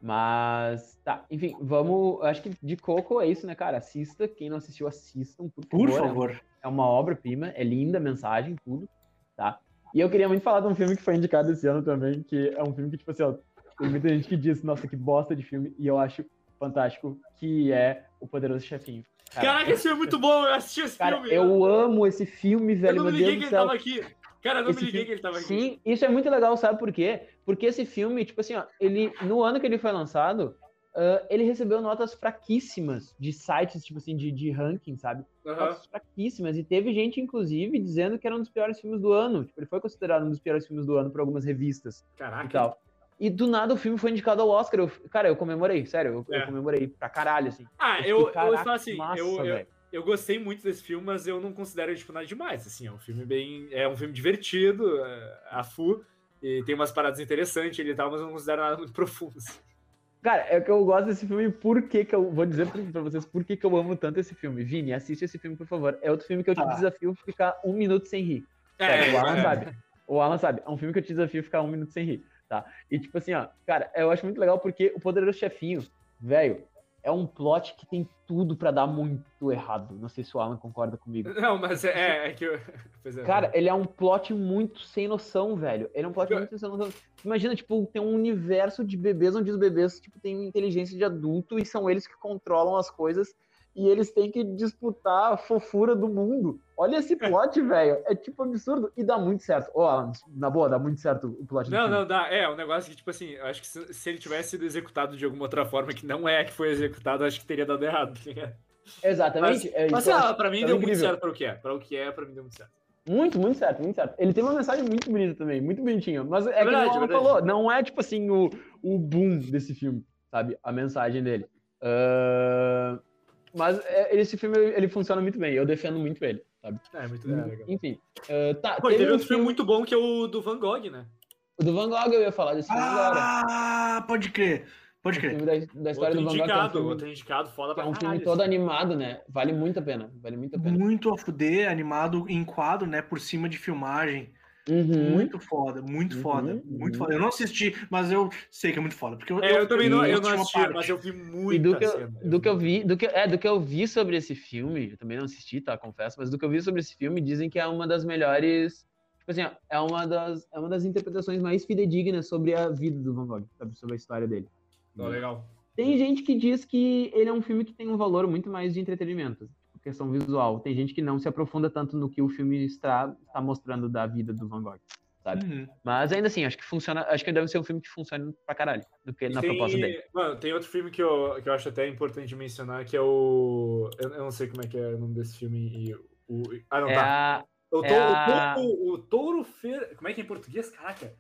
Mas, tá, enfim, vamos. Acho que de Coco é isso, né, cara? Assista. Quem não assistiu, assistam, por favor. Por É um- favor. É uma obra-prima, é linda a mensagem, tudo, tá? E eu queria muito falar de um filme que foi indicado esse ano também, que é um filme que, tipo assim, ó, tem muita gente que diz, nossa, que bosta de filme, e eu acho fantástico, que é O Poderoso Chefinho. Cara, Caraca, esse filme é muito bom, eu assisti esse Cara, filme. eu amo esse filme, eu velho, não meu me liguei que ele tava aqui. Cara, eu não Esse me liguei filme- que ele tava aqui. Sim, isso é muito legal, sabe por quê? Porque esse filme, tipo assim, ó, ele, no ano que ele foi lançado, ah, ele recebeu notas fraquíssimas de sites, tipo assim, de, de ranking, sabe? Aham. Notas fraquíssimas. E teve gente, inclusive, dizendo que era um dos piores filmes do ano. Tipo, ele foi considerado um dos piores filmes do ano por algumas revistas e Caraca. tal. E do nada o filme foi indicado ao Oscar. Eu, cara, eu comemorei, sério, eu, É. eu comemorei pra caralho, assim. Ah, eu, eu, "Caraca, falo assim, massa, eu, eu, velho." eu gostei muito desse filme, mas eu não considero ele, tipo, nada demais, assim, é um filme bem, é um filme divertido, é, a fu, e tem umas paradas interessantes ele e tal, mas eu não considero nada muito <laughs> profundo, assim. Cara, é que eu gosto desse filme e por que que eu... Vou dizer pra, pra vocês por que que eu amo tanto esse filme. Vini, assiste esse filme, por favor. É outro filme que eu te Tá. desafio a ficar um minuto sem rir. É, Sério, o Alan é. sabe. O Alan sabe. É um filme que eu te desafio a ficar um minuto sem rir, tá? E tipo assim, ó, cara, eu acho muito legal porque o Poderoso Chefinho, velho, é um plot que tem tudo pra dar muito errado. Não sei se o Alan concorda comigo. Não, mas é, é que eu... <laughs> É, Cara, ele é um plot muito sem noção, velho. Ele é um plot Eu- muito sem noção. Imagina, tipo, tem um universo de bebês onde os bebês, tipo, têm inteligência de adulto e são eles que controlam as coisas e eles têm que disputar a fofura do mundo. Olha esse plot, velho. É tipo absurdo e dá muito certo. Ó, Alan, na boa, dá muito certo o plot Não, não, dá. É, um negócio que, tipo assim, eu acho que se, se ele tivesse sido executado de alguma outra forma que não é a que foi executado, acho que teria dado errado. tá? Exatamente. Mas, é, mas sei lá, acho pra mim deu muito incrível. certo para o que é. Para o que é, pra mim deu muito certo. Muito, muito certo, muito certo. Ele tem uma mensagem muito bonita também, muito bonitinha. Mas é, que verdade, nem o falou, não é tipo assim o, o boom desse filme, sabe? A mensagem dele. Ah, mas é, esse filme ele funciona muito bem, eu defendo muito ele, sabe? É, muito é, legal. Enfim. ah, tá, Pô, teve teve um outro filme muito bom que é o do Van Gogh, né? O do Van Gogh eu ia falar desse filme agora. Ah, pode crer. Pode O crer. filme da, da história Outro do Van Gogh, é um filme, outro indicado, foda que é pra um filme caralho, todo assim. animado, né? Vale muito a pena, vale muito a pena. Muito a fuder, animado em quadro, né? Por cima de filmagem. Uhum. Muito foda, muito Uhum, foda, uhum. muito foda. Eu não assisti, mas eu sei que é muito foda. Porque eu, É, eu também não, eu assisti não assisti, parte. mas eu vi E muito do que, eu, do que eu vi, do que, é, do que eu vi sobre esse filme, eu também não assisti, tá, confesso, mas do que eu vi sobre esse filme, dizem que é uma das melhores, tipo assim, ó, é uma das, é uma das interpretações mais fidedignas sobre a vida do Van Gogh, sabe, sobre a história dele. Ó, legal. Tem gente que diz que ele é um filme que tem um valor muito mais de entretenimento, questão visual. Tem gente que não se aprofunda tanto no que o filme está, está mostrando da vida do Van Gogh, sabe? Uhum. Mas ainda assim, acho que funciona, acho que deve ser um filme que funciona pra caralho, do que na tem, proposta dele. Mano, tem outro filme que eu, que eu acho até importante mencionar, que é o. Eu, eu não sei como é que é o nome desse filme. E o, ah, não, É tá. a O, é touro, a- o, touro, o touro Fer... Como é que é em português? Caraca.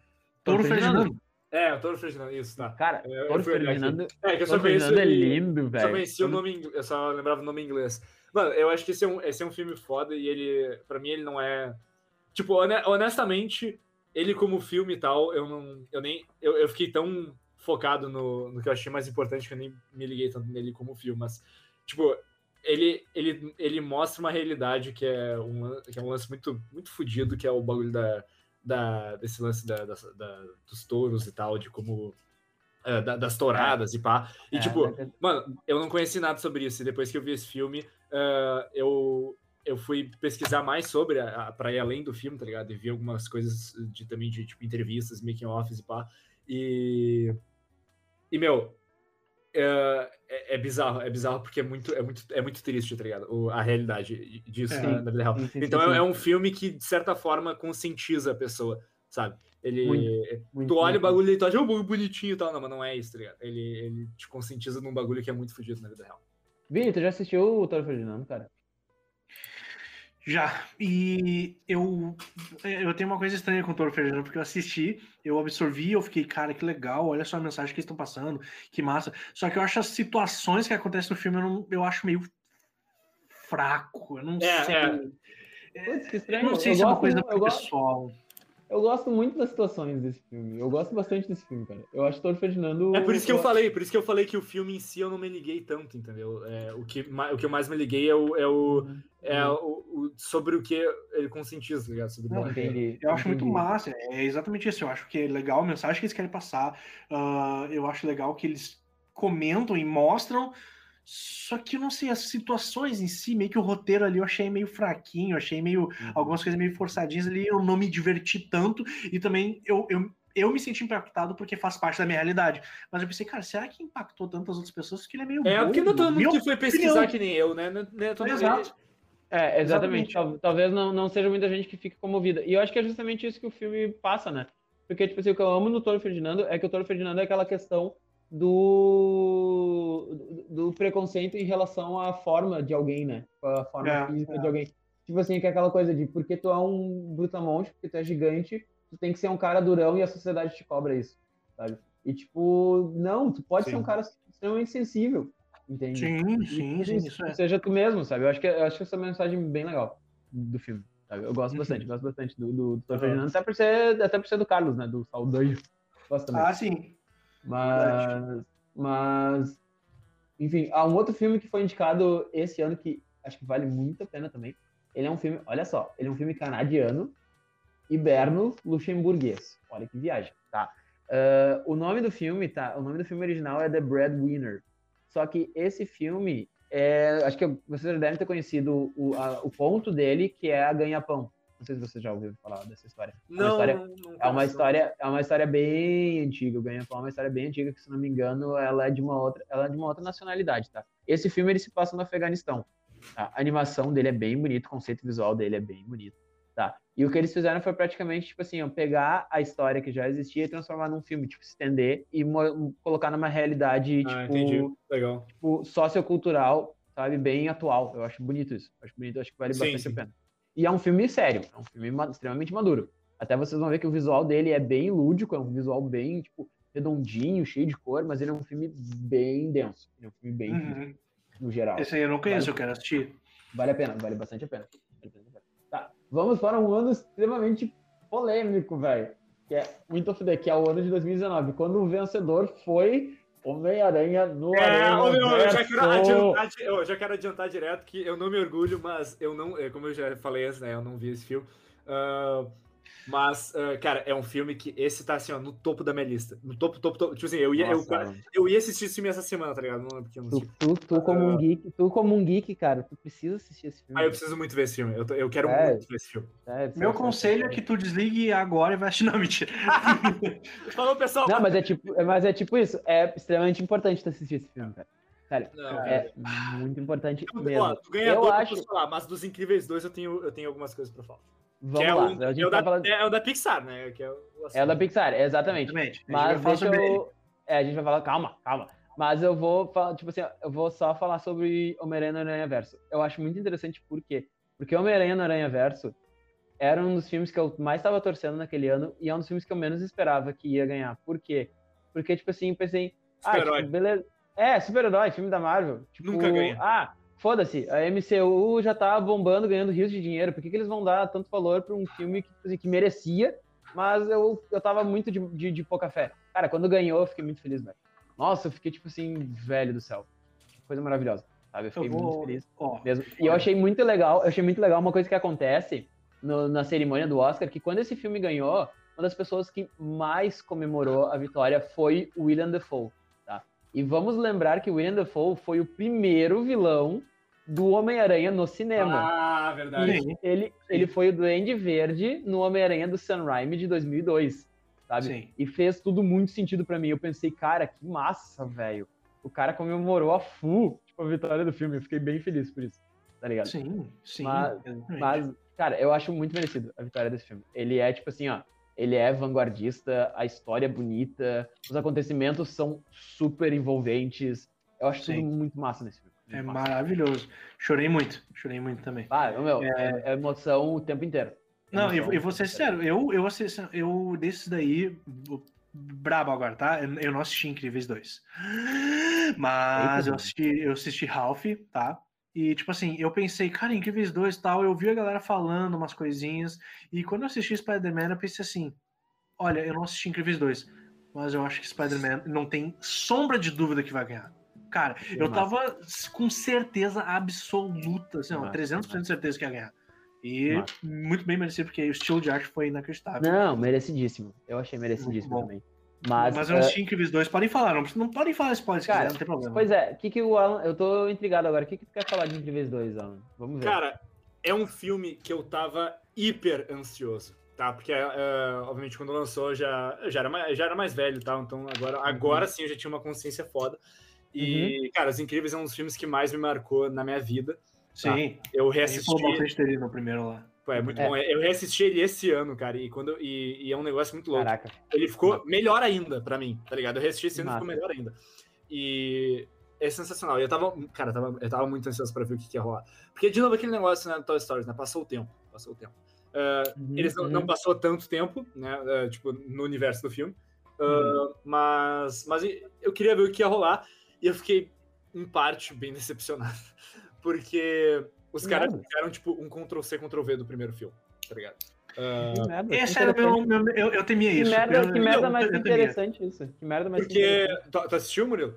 Touro Ferdinando. Ferdinando. É, o Touro Ferdinand, isso, tá. Cara, É, eu Toro. Ferdinando, É, que eu só Toro conheço. Ferdinando é lindo, Só velho. conhecia o nome, eu só lembrava o nome em inglês. Mano, eu acho que esse é um, esse é um filme foda e ele, pra mim, ele não é. Tipo, hone- honestamente, ele como filme e tal, eu não. Eu nem. Eu, eu fiquei tão focado no, no que eu achei mais importante que eu nem me liguei tanto nele como filme, mas, tipo. Ele, ele, ele mostra uma realidade que é um, que é um lance muito, muito fodido, que é o bagulho da, da, desse lance da, da- da- dos touros e tal, de como. é, da- das touradas e pá. E, É, tipo, né, Mano, eu não conheci nada sobre isso. E depois que eu vi esse filme, ah, eu, eu fui pesquisar mais sobre, a, a- pra ir além do filme, tá ligado? E vi algumas coisas de, também de, tipo, entrevistas, making-offs e pá. E... E, meu... É, é- é bizarro, é bizarro porque é muito, é muito, é muito triste, tá ligado? O- a realidade disso É. na, na vida real. Sim, sim, Então sim, é, sim. é um filme que, de certa forma, conscientiza a pessoa, sabe? Ele. Muito, Tu olha o muito. bagulho e tu acha, oh, bagulho bonitinho e tal. Não, mas não é isso, tá ligado? Ele, ele te conscientiza num bagulho que é muito fodido na vida real. Vini, tu já assistiu o Toro Ferdinando, cara? Já. E eu, eu tenho uma coisa estranha com o Toro Ferdinando, porque eu assisti, eu absorvi, eu fiquei, cara, que legal, olha só a mensagem que eles estão passando, que massa. Só que eu acho as situações que acontecem no filme, eu, não, eu acho meio fraco. Eu não É, sei. é. Putz, que Eu estranho. não sei eu se é uma gosto, coisa eu, muito gosto, pessoal. Eu gosto muito das situações desse filme. Eu gosto bastante desse filme, cara. Eu acho Toro Ferdinando. É por isso que eu falei, por isso que eu falei que o filme em si eu não me liguei tanto, entendeu? É, o, que, o que eu mais me liguei é o, é o, é o, o- sobre o que ele conscientiza, tá ligado? Sobre o Não. Entendi. Eu acho muito massa, é exatamente isso. Eu acho que é legal a mensagem que eles querem passar. ah, eu acho legal que eles comentam e mostram. Só que eu não sei, as situações em si, meio que o roteiro ali eu achei meio fraquinho, achei meio. Uhum. algumas coisas meio forçadinhas ali, eu não me diverti tanto. E também eu, eu, eu me senti impactado porque faz parte da minha realidade. Mas eu pensei, cara, será que impactou tantas outras pessoas? Porque ele é meio. É, porque não é todo mundo que foi pesquisar opinião. que nem eu, né? Não- não é todo Exato. É, exatamente. Exatamente. Tal- Talvez não, não seja muita gente que fique comovida. E eu acho que é justamente isso que o filme passa, né? Porque, tipo assim, o que eu amo no Toro Ferdinando é que o Toro Ferdinando é aquela questão do, do, preconceito em relação à forma de alguém, né? A forma É, física é. de alguém. Tipo assim, que é aquela coisa de porque tu é um brutamonte, porque tu é gigante, tu tem que ser um cara durão e a sociedade te cobra isso, sabe? E, tipo, não, tu pode Sim. ser um cara extremamente sensível, entende? Sim, sim, sim, isso é. Seja tu mesmo, sabe? Eu acho que, eu acho que essa é uma mensagem bem legal do filme. sabe? Eu gosto Uhum. bastante, gosto bastante do, do, do. Ferdinando, até por, ser, até por ser do Carlos, né? Do Saldanho. Gosto também. Ah, sim. Mas, mas, enfim, há um outro filme que foi indicado esse ano que acho que vale muito a pena também. Ele é um filme, olha só, ele é um filme canadiano, hiberno-luxemburguês. Olha que viagem, tá? Ah, o nome do filme, tá? O nome do filme original é The Breadwinner. Só que esse filme, é, acho que vocês devem ter conhecido o, a- o ponto dele, que é a ganha-pão. Não sei se vocês já ouviram falar dessa história. É uma Não, história- não é uma história, é uma história bem antiga. O Ganha-Pão é uma história bem antiga que, se não me engano, ela é de uma outra, ela é de uma outra nacionalidade, tá? Esse filme ele se passa no Afeganistão. tá? A animação dele é bem bonito, o conceito visual dele é bem bonito, tá? E o que eles fizeram foi praticamente tipo assim, ó, pegar a história que já existia e transformar num filme, tipo, estender e colocar numa realidade Ah, tipo, entendi. Legal. tipo, sociocultural, sabe, bem atual. Eu acho bonito isso. Eu acho bonito, acho que vale Sim, bastante sim. a pena. E é um filme sério, é um filme ma- extremamente maduro. Até vocês vão ver que o visual dele é bem lúdico, é um visual bem, tipo, redondinho, cheio de cor, mas ele é um filme bem denso. É um filme bem, Uhum. no geral. Esse aí eu não conheço, eu quero assistir. Vale a pena, vale bastante a pena. Vale. Tá, vamos para um ano extremamente polêmico, velho. Que é Winter of the, que é o ano de 2019, quando o vencedor foi Homem-Aranha no É, Aranha meu, eu, já adiantar, di- eu já quero adiantar direto que eu não me orgulho, mas eu não, é, como eu já falei antes, né, eu não vi esse filme. Ah, mas, ah, cara, é um filme que esse tá assim, ó, no topo da minha lista. No topo, topo, topo. Tipo assim, eu ia, eu, Nossa, quase- eu ia assistir esse filme essa semana, tá ligado? Não é porque eu não Tu, tu, tu como um Ah. geek, tu como um geek, cara, tu precisa assistir esse filme. Ah, eu preciso muito ver esse filme. Eu, tô- eu quero É. muito ver esse filme. Sério, Meu conselho é que tu desligue agora e vai assistir. <laughs> Não, mentira. <laughs> Falou, pessoal! Não, mas é tipo, é- mas é tipo isso. É extremamente importante tu assistir esse filme, cara. Sério, Não, é muito importante Ó, mesmo. do ganhador, Eu eu acho- posso falar, mas dos Incríveis 2 eu tenho, eu tenho algumas coisas pra falar. Vamos que é lá. o, a gente é o vai da, falar... é o da Pixar, né? Que é, o É o da Pixar, exatamente. Exatamente. Mas deixa eu. É, a gente vai falar, calma, calma. Mas eu vou falar, tipo assim, ó, eu vou só falar sobre Homem-Aranha no Aranha Verso. Eu acho muito interessante por quê? Porque Homem-Aranha no Aranha Verso era um dos filmes que eu mais estava torcendo naquele ano e é um dos filmes que eu menos esperava que ia ganhar. Por quê? Porque, tipo assim, pensei, ah, Super-herói. tipo, beleza. É, super-herói, filme da Marvel. Tipo, Nunca ganha. Ah, foda-se, a MCU já tá bombando, ganhando rios de dinheiro. Por que, que eles vão dar tanto valor pra um filme que, assim, que merecia, mas eu, eu tava muito de, de, de pouca fé. Cara, quando ganhou, eu fiquei muito feliz, velho. Nossa, eu fiquei, tipo assim, velho do céu. Coisa maravilhosa, sabe? Eu fiquei Eu vou- muito feliz Ó, mesmo. E eu achei muito legal, eu achei muito legal uma coisa que acontece no- na cerimônia do Oscar, que quando esse filme ganhou, uma das pessoas que mais comemorou a vitória foi o William Dafoe, tá? E vamos lembrar que o William Dafoe foi o primeiro vilão do Homem-Aranha no cinema. Ah, verdade. Sim. Ele, ele foi o Duende Verde no Homem-Aranha do Sam Raimi de 2002, sabe? Sim. E fez tudo muito sentido pra mim. Eu pensei, cara, que massa, velho. O cara comemorou a full, tipo, a vitória do filme. Eu fiquei bem feliz por isso, tá ligado? Sim, sim. Mas-. Mas, cara, eu acho muito merecido a vitória desse filme. Ele é, tipo assim, ó. Ele é vanguardista, a história é bonita, os acontecimentos são super envolventes. Eu acho Sim. tudo muito massa nesse filme. É maravilhoso. Chorei muito, chorei muito também. Ah, meu, é... é emoção o tempo inteiro. Não, eu, eu vou ser sincero, eu, eu, assisti, eu desses daí, brabo agora, tá? Eu, não assisti Incríveis 2. Mas eu assisti, eu assisti Ralph, tá? E, tipo assim, eu pensei, cara, Incríveis 2 e tal, eu vi a galera falando umas coisinhas, e quando eu assisti Spider-Man, eu pensei assim, olha, eu não assisti Incríveis 2, mas eu acho que Spider-Man não tem sombra de dúvida que vai ganhar. Cara, eu massa. tava com certeza absoluta, assim, ó, Massa, 300% de certeza que ia ganhar. E Massa. muito bem merecido, porque o estilo de arte foi inacreditável. Não, merecidíssimo. Eu achei merecidíssimo também. Mas, Mas, eu eh, assisti Incríveis 2, podem falar, não, não podem falar spoiler se Cara, quiser, não tem problema. pois é, o que, que o Alan. Eu tô intrigado agora. O que, que tu quer falar de Incríveis 2, Alan? Vamos ver. Cara, é um filme que eu tava hiper ansioso, tá? Porque, é, obviamente, quando lançou, já, eu já, era mais, já era mais velho e tal, então agora, agora sim eu já tinha uma consciência foda. E, cara, Os Incríveis é um dos filmes que mais me marcou na minha vida. Sim, Eu a gente reassisti. dele no primeiro lá. Pô, é muito É. bom. Eu reassisti ele esse ano, cara, e, quando, e, e é um negócio muito louco. Caraca. Ele ficou melhor ainda pra mim, tá ligado? Eu reassisti esse ano e ficou melhor ainda. E é sensacional. E eu tava, cara, eu tava, eu tava muito ansioso pra ver o que, que ia rolar. Porque, de novo, aquele negócio né, do Toy Story, né? Passou o tempo. Passou o tempo. Uh, Uhum, eles não, uhum. não passou tanto tempo, né? uh, tipo, no universo do filme. Uh, mas, mas eu queria ver o que ia rolar e eu fiquei, em parte, bem decepcionado. <laughs> Porque os caras fizeram, tipo, um Ctrl-C, Ctrl-V do primeiro filme, tá ligado? Uh, merda, Esse era o meu, meu, eu, eu temia isso. Que merda, eu, que merda mais eu, interessante isso. Que merda mais Porque. Tu, tu, assistiu, Murilo?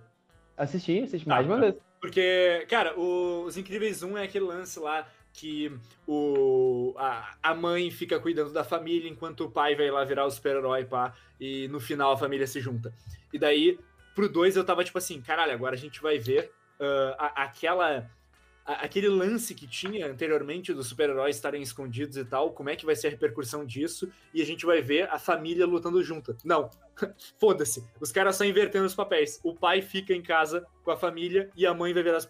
Assisti, assisti mais ah, uma vez. Porque, cara, o, Os Incríveis 1 é aquele lance lá que o, a, a mãe fica cuidando da família enquanto o pai vai lá virar o super-herói, pá, e no final a família se junta. E daí, pro 2 eu tava tipo assim, caralho, agora a gente vai ver uh, a, aquela aquele lance que tinha anteriormente dos super-heróis estarem escondidos e tal, como é que vai ser a repercussão disso, e a gente vai ver a família lutando junta. Não, <laughs> foda-se, os caras só invertendo os papéis. O pai fica em casa com a família e a mãe vai virar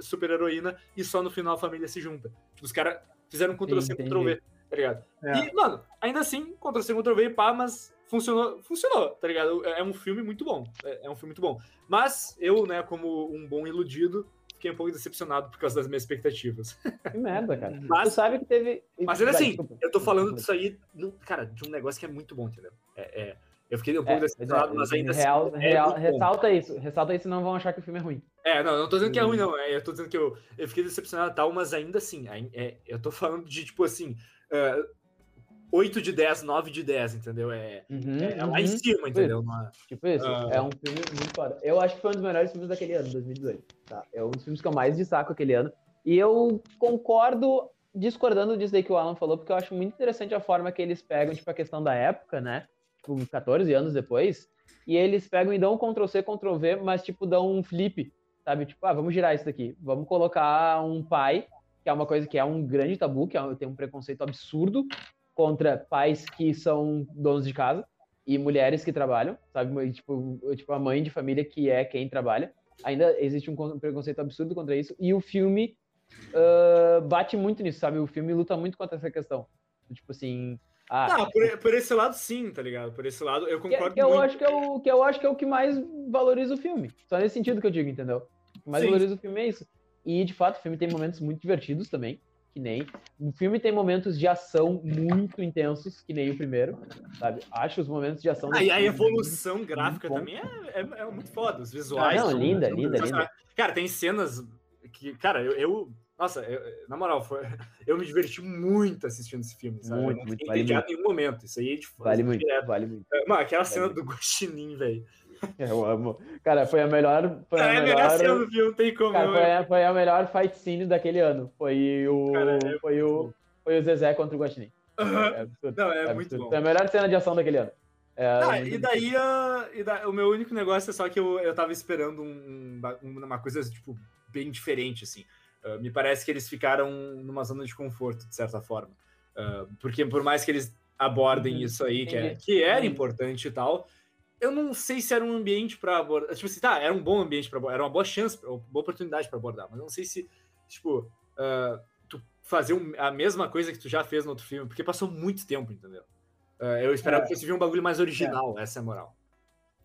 super-heroína e só no final a família se junta. Os caras fizeram Ctrl-C, Ctrl-V, tá ligado? É. E, mano, ainda assim, Ctrl-C, Ctrl-V, pá, mas funcionou, funcionou, tá ligado? É um filme muito bom, é, é um filme muito bom. Mas eu, né, como um bom iludido, fiquei um pouco decepcionado por causa das minhas expectativas. Que merda, cara. <laughs> Mas, tu sabe que teve. Mas ainda assim, eu tô falando disso aí, cara, de um negócio que é muito bom, entendeu? É, é eu fiquei um pouco é, decepcionado, mas ainda real, assim. Real, é ressalta bom. isso, ressalta isso, não vão achar que o filme é ruim. É, não, não tô dizendo que é ruim, não. É, eu tô dizendo que eu, eu fiquei decepcionado e tal, mas ainda assim, é, eu tô falando de, tipo assim. Uh, 8 de 10, 9 de 10, entendeu? É, uhum, é, é lá em uhum. cima, entendeu? Tipo isso, uh... é um filme muito foda. Eu acho que foi um dos melhores filmes daquele ano, 2018. Tá? É um dos filmes que eu mais destaco aquele ano. E eu concordo, discordando disso aí que o Alan falou, porque eu acho muito interessante a forma que eles pegam, tipo, a questão da época, né? Tipo, 14 anos depois, e eles pegam e dão um Ctrl-C, Ctrl-V, mas, tipo, dão um flip, sabe? Tipo, ah, vamos girar isso daqui. Vamos colocar um pai, que é uma coisa que é um grande tabu, que é, tem um preconceito absurdo, contra pais que são donos de casa e mulheres que trabalham, sabe? Tipo, tipo a mãe de família que é quem trabalha. Ainda existe um preconceito absurdo contra isso e o filme uh, bate muito nisso, sabe? O filme luta muito contra essa questão. Tipo assim, ah, não, por, por, esse lado sim, tá ligado? Por esse lado eu concordo que, que eu acho que, é o, que eu acho que é o que mais valoriza o filme. Só nesse sentido que eu digo, entendeu? O que mais sim. valoriza o filme é isso. E de fato o filme tem momentos muito divertidos também que nem. O filme tem momentos de ação muito intensos, que nem o primeiro, sabe? Acho os momentos de ação. Ah, e a evolução muito, gráfica muito também é, é, é, muito foda, os visuais. Ah, não, linda, linda, linda. Cara, tem cenas que, cara, eu, eu nossa, eu, na moral, foi, <laughs> eu me diverti muito assistindo esse filme, sabe? Muito, eu não muito, vale em nenhum momento. Isso aí é de Vale muito, direto. vale muito. Mano, aquela cena do Guaxinim, velho. <laughs> Eu amo. Cara, foi a melhor. Foi a, é, melhor, melhor cena do filme, tem como. Cara, foi, a, foi a melhor fight scene daquele ano. Foi o. Cara, é foi, o foi o Zezé contra o Guaxinim. Uhum. É absurdo. Não, é, é muito bom. Foi a melhor cena de ação daquele ano. É, ah, e daí, uh, e da, o meu único negócio é só que eu, eu tava esperando um, uma coisa, tipo, bem diferente, assim. Uh, me parece que eles ficaram numa zona de conforto, de certa forma. Uh, porque por mais que eles abordem uhum. isso aí, que, é, que era importante e tal, eu não sei se era um ambiente para abordar. Tipo assim, tá, era um bom ambiente para abordar, era uma boa chance, uma boa oportunidade para abordar, mas eu não sei se, tipo, uh, tu fazer um, a mesma coisa que tu já fez no outro filme, porque passou muito tempo, entendeu? Uh, eu esperava é. que você viesse um bagulho mais original, é. essa é a moral.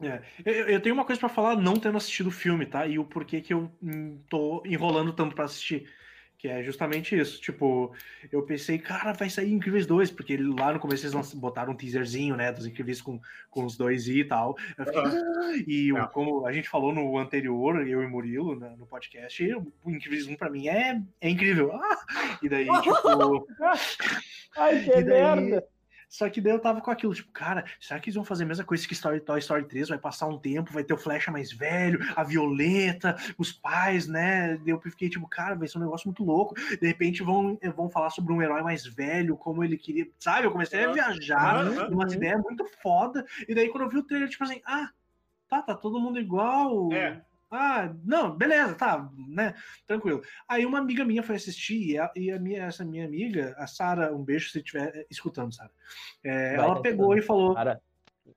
É. Eu, eu, tenho uma coisa para falar não tendo assistido o filme, tá? E o porquê que eu hum, tô enrolando tanto para assistir. Que é justamente isso. Tipo, eu pensei, cara, vai sair Incríveis 2, porque lá no começo eles botaram um teaserzinho, né, dos Incríveis com, com os dois e tal. Fiquei, ah! E o, como a gente falou no anterior, eu e Murilo, né, no podcast, o Incríveis 1 pra mim é, é incrível. Ah! <laughs> E daí, tipo. <laughs> Ai, que daí, merda! Só que daí eu tava com aquilo, tipo, cara, será que eles vão fazer a mesma coisa que Story, Toy Story 3? Vai passar um tempo, vai ter o Flecha mais velho, a Violeta, os pais, né? Daí eu fiquei, tipo, cara, vai ser um negócio muito louco. De repente vão, vão falar sobre um herói mais velho, como ele queria, sabe? Eu comecei a viajar, uhum. umas ideias muito foda. E daí quando eu vi o trailer, tipo assim, ah, tá, tá todo mundo igual. É. Ah, não, beleza, tá, né? Tranquilo. Aí uma amiga minha foi assistir e, a, e a minha, essa minha amiga, a Sara, um beijo se estiver eh, escutando, Sara. É, ela pegou e falou. Sara,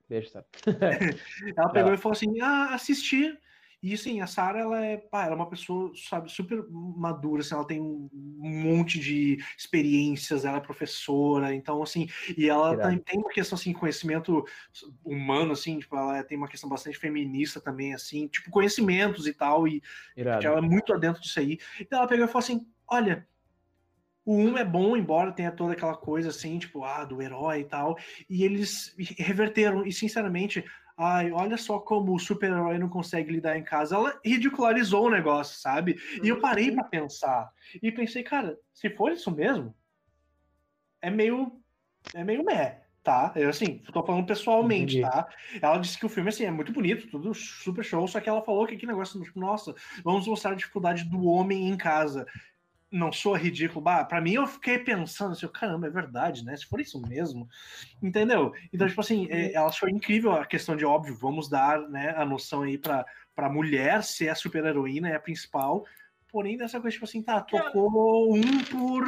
beijo, Sara. <laughs> ela pegou e falou assim: ah, assisti. E sim, a Sarah, ela é, pá, ela é uma pessoa, sabe, super madura, assim, ela tem um monte de experiências, ela é professora, então, assim, e ela tem, tem, uma questão, assim, conhecimento humano, assim, tipo, ela tem uma questão bastante feminista também, assim, tipo, conhecimentos e tal, e ela é muito adentro disso aí. Então ela pegou e falou assim, olha, o 1 é bom, embora tenha toda aquela coisa assim, tipo, ah, do herói e tal. E eles reverteram. E, sinceramente, ai, olha só como o super-herói não consegue lidar em casa. Ela ridicularizou o negócio, sabe? E eu parei para pensar. E pensei, cara, se for isso mesmo, é meio. É meio meh, tá? Eu, assim, tô falando pessoalmente, Entendi. tá? Ela disse que o filme, assim, é muito bonito, tudo super show, só que ela falou que aquele negócio, tipo, nossa, vamos mostrar a dificuldade do homem em casa. Não sou ridículo. Bah, pra mim, eu fiquei pensando assim, caramba, é verdade, né? Se for isso mesmo, entendeu? Então, tipo assim, é, ela achou incrível a questão de, óbvio, vamos dar né, a noção aí pra, pra mulher ser a super-heroína, é a principal, porém dessa coisa, tipo assim, tá, tocou um por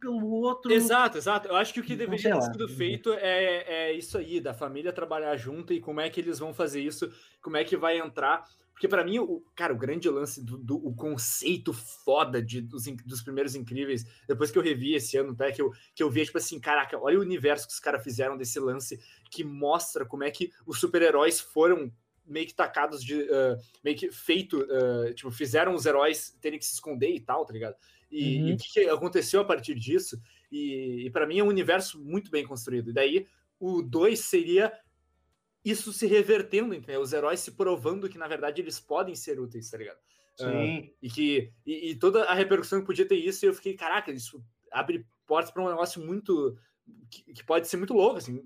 pelo outro. Exato, exato. Eu acho que o que Então, deveria ter sido feito é, é isso aí, da família trabalhar junto e como é que eles vão fazer isso, como é que vai entrar. Porque pra mim, o, cara, o grande lance do, do- o conceito foda de, dos, dos primeiros incríveis, depois que eu revi esse ano, até que eu, que eu vi, tipo assim, caraca, olha o universo que os caras fizeram desse lance que mostra como é que os super-heróis foram meio que tacados de. ah, meio que feito, ah, tipo, fizeram os heróis terem que se esconder e tal, tá ligado? E, Uhum. e o que, que aconteceu a partir disso? E, e para mim é um universo muito bem construído. E daí o 2 seria isso se revertendo, entendeu? Os heróis se provando que, na verdade, eles podem ser úteis, tá ligado? Sim. E que e, e toda a repercussão que podia ter isso, eu fiquei, caraca, isso abre portas para um negócio muito. Que, que pode ser muito louco, assim.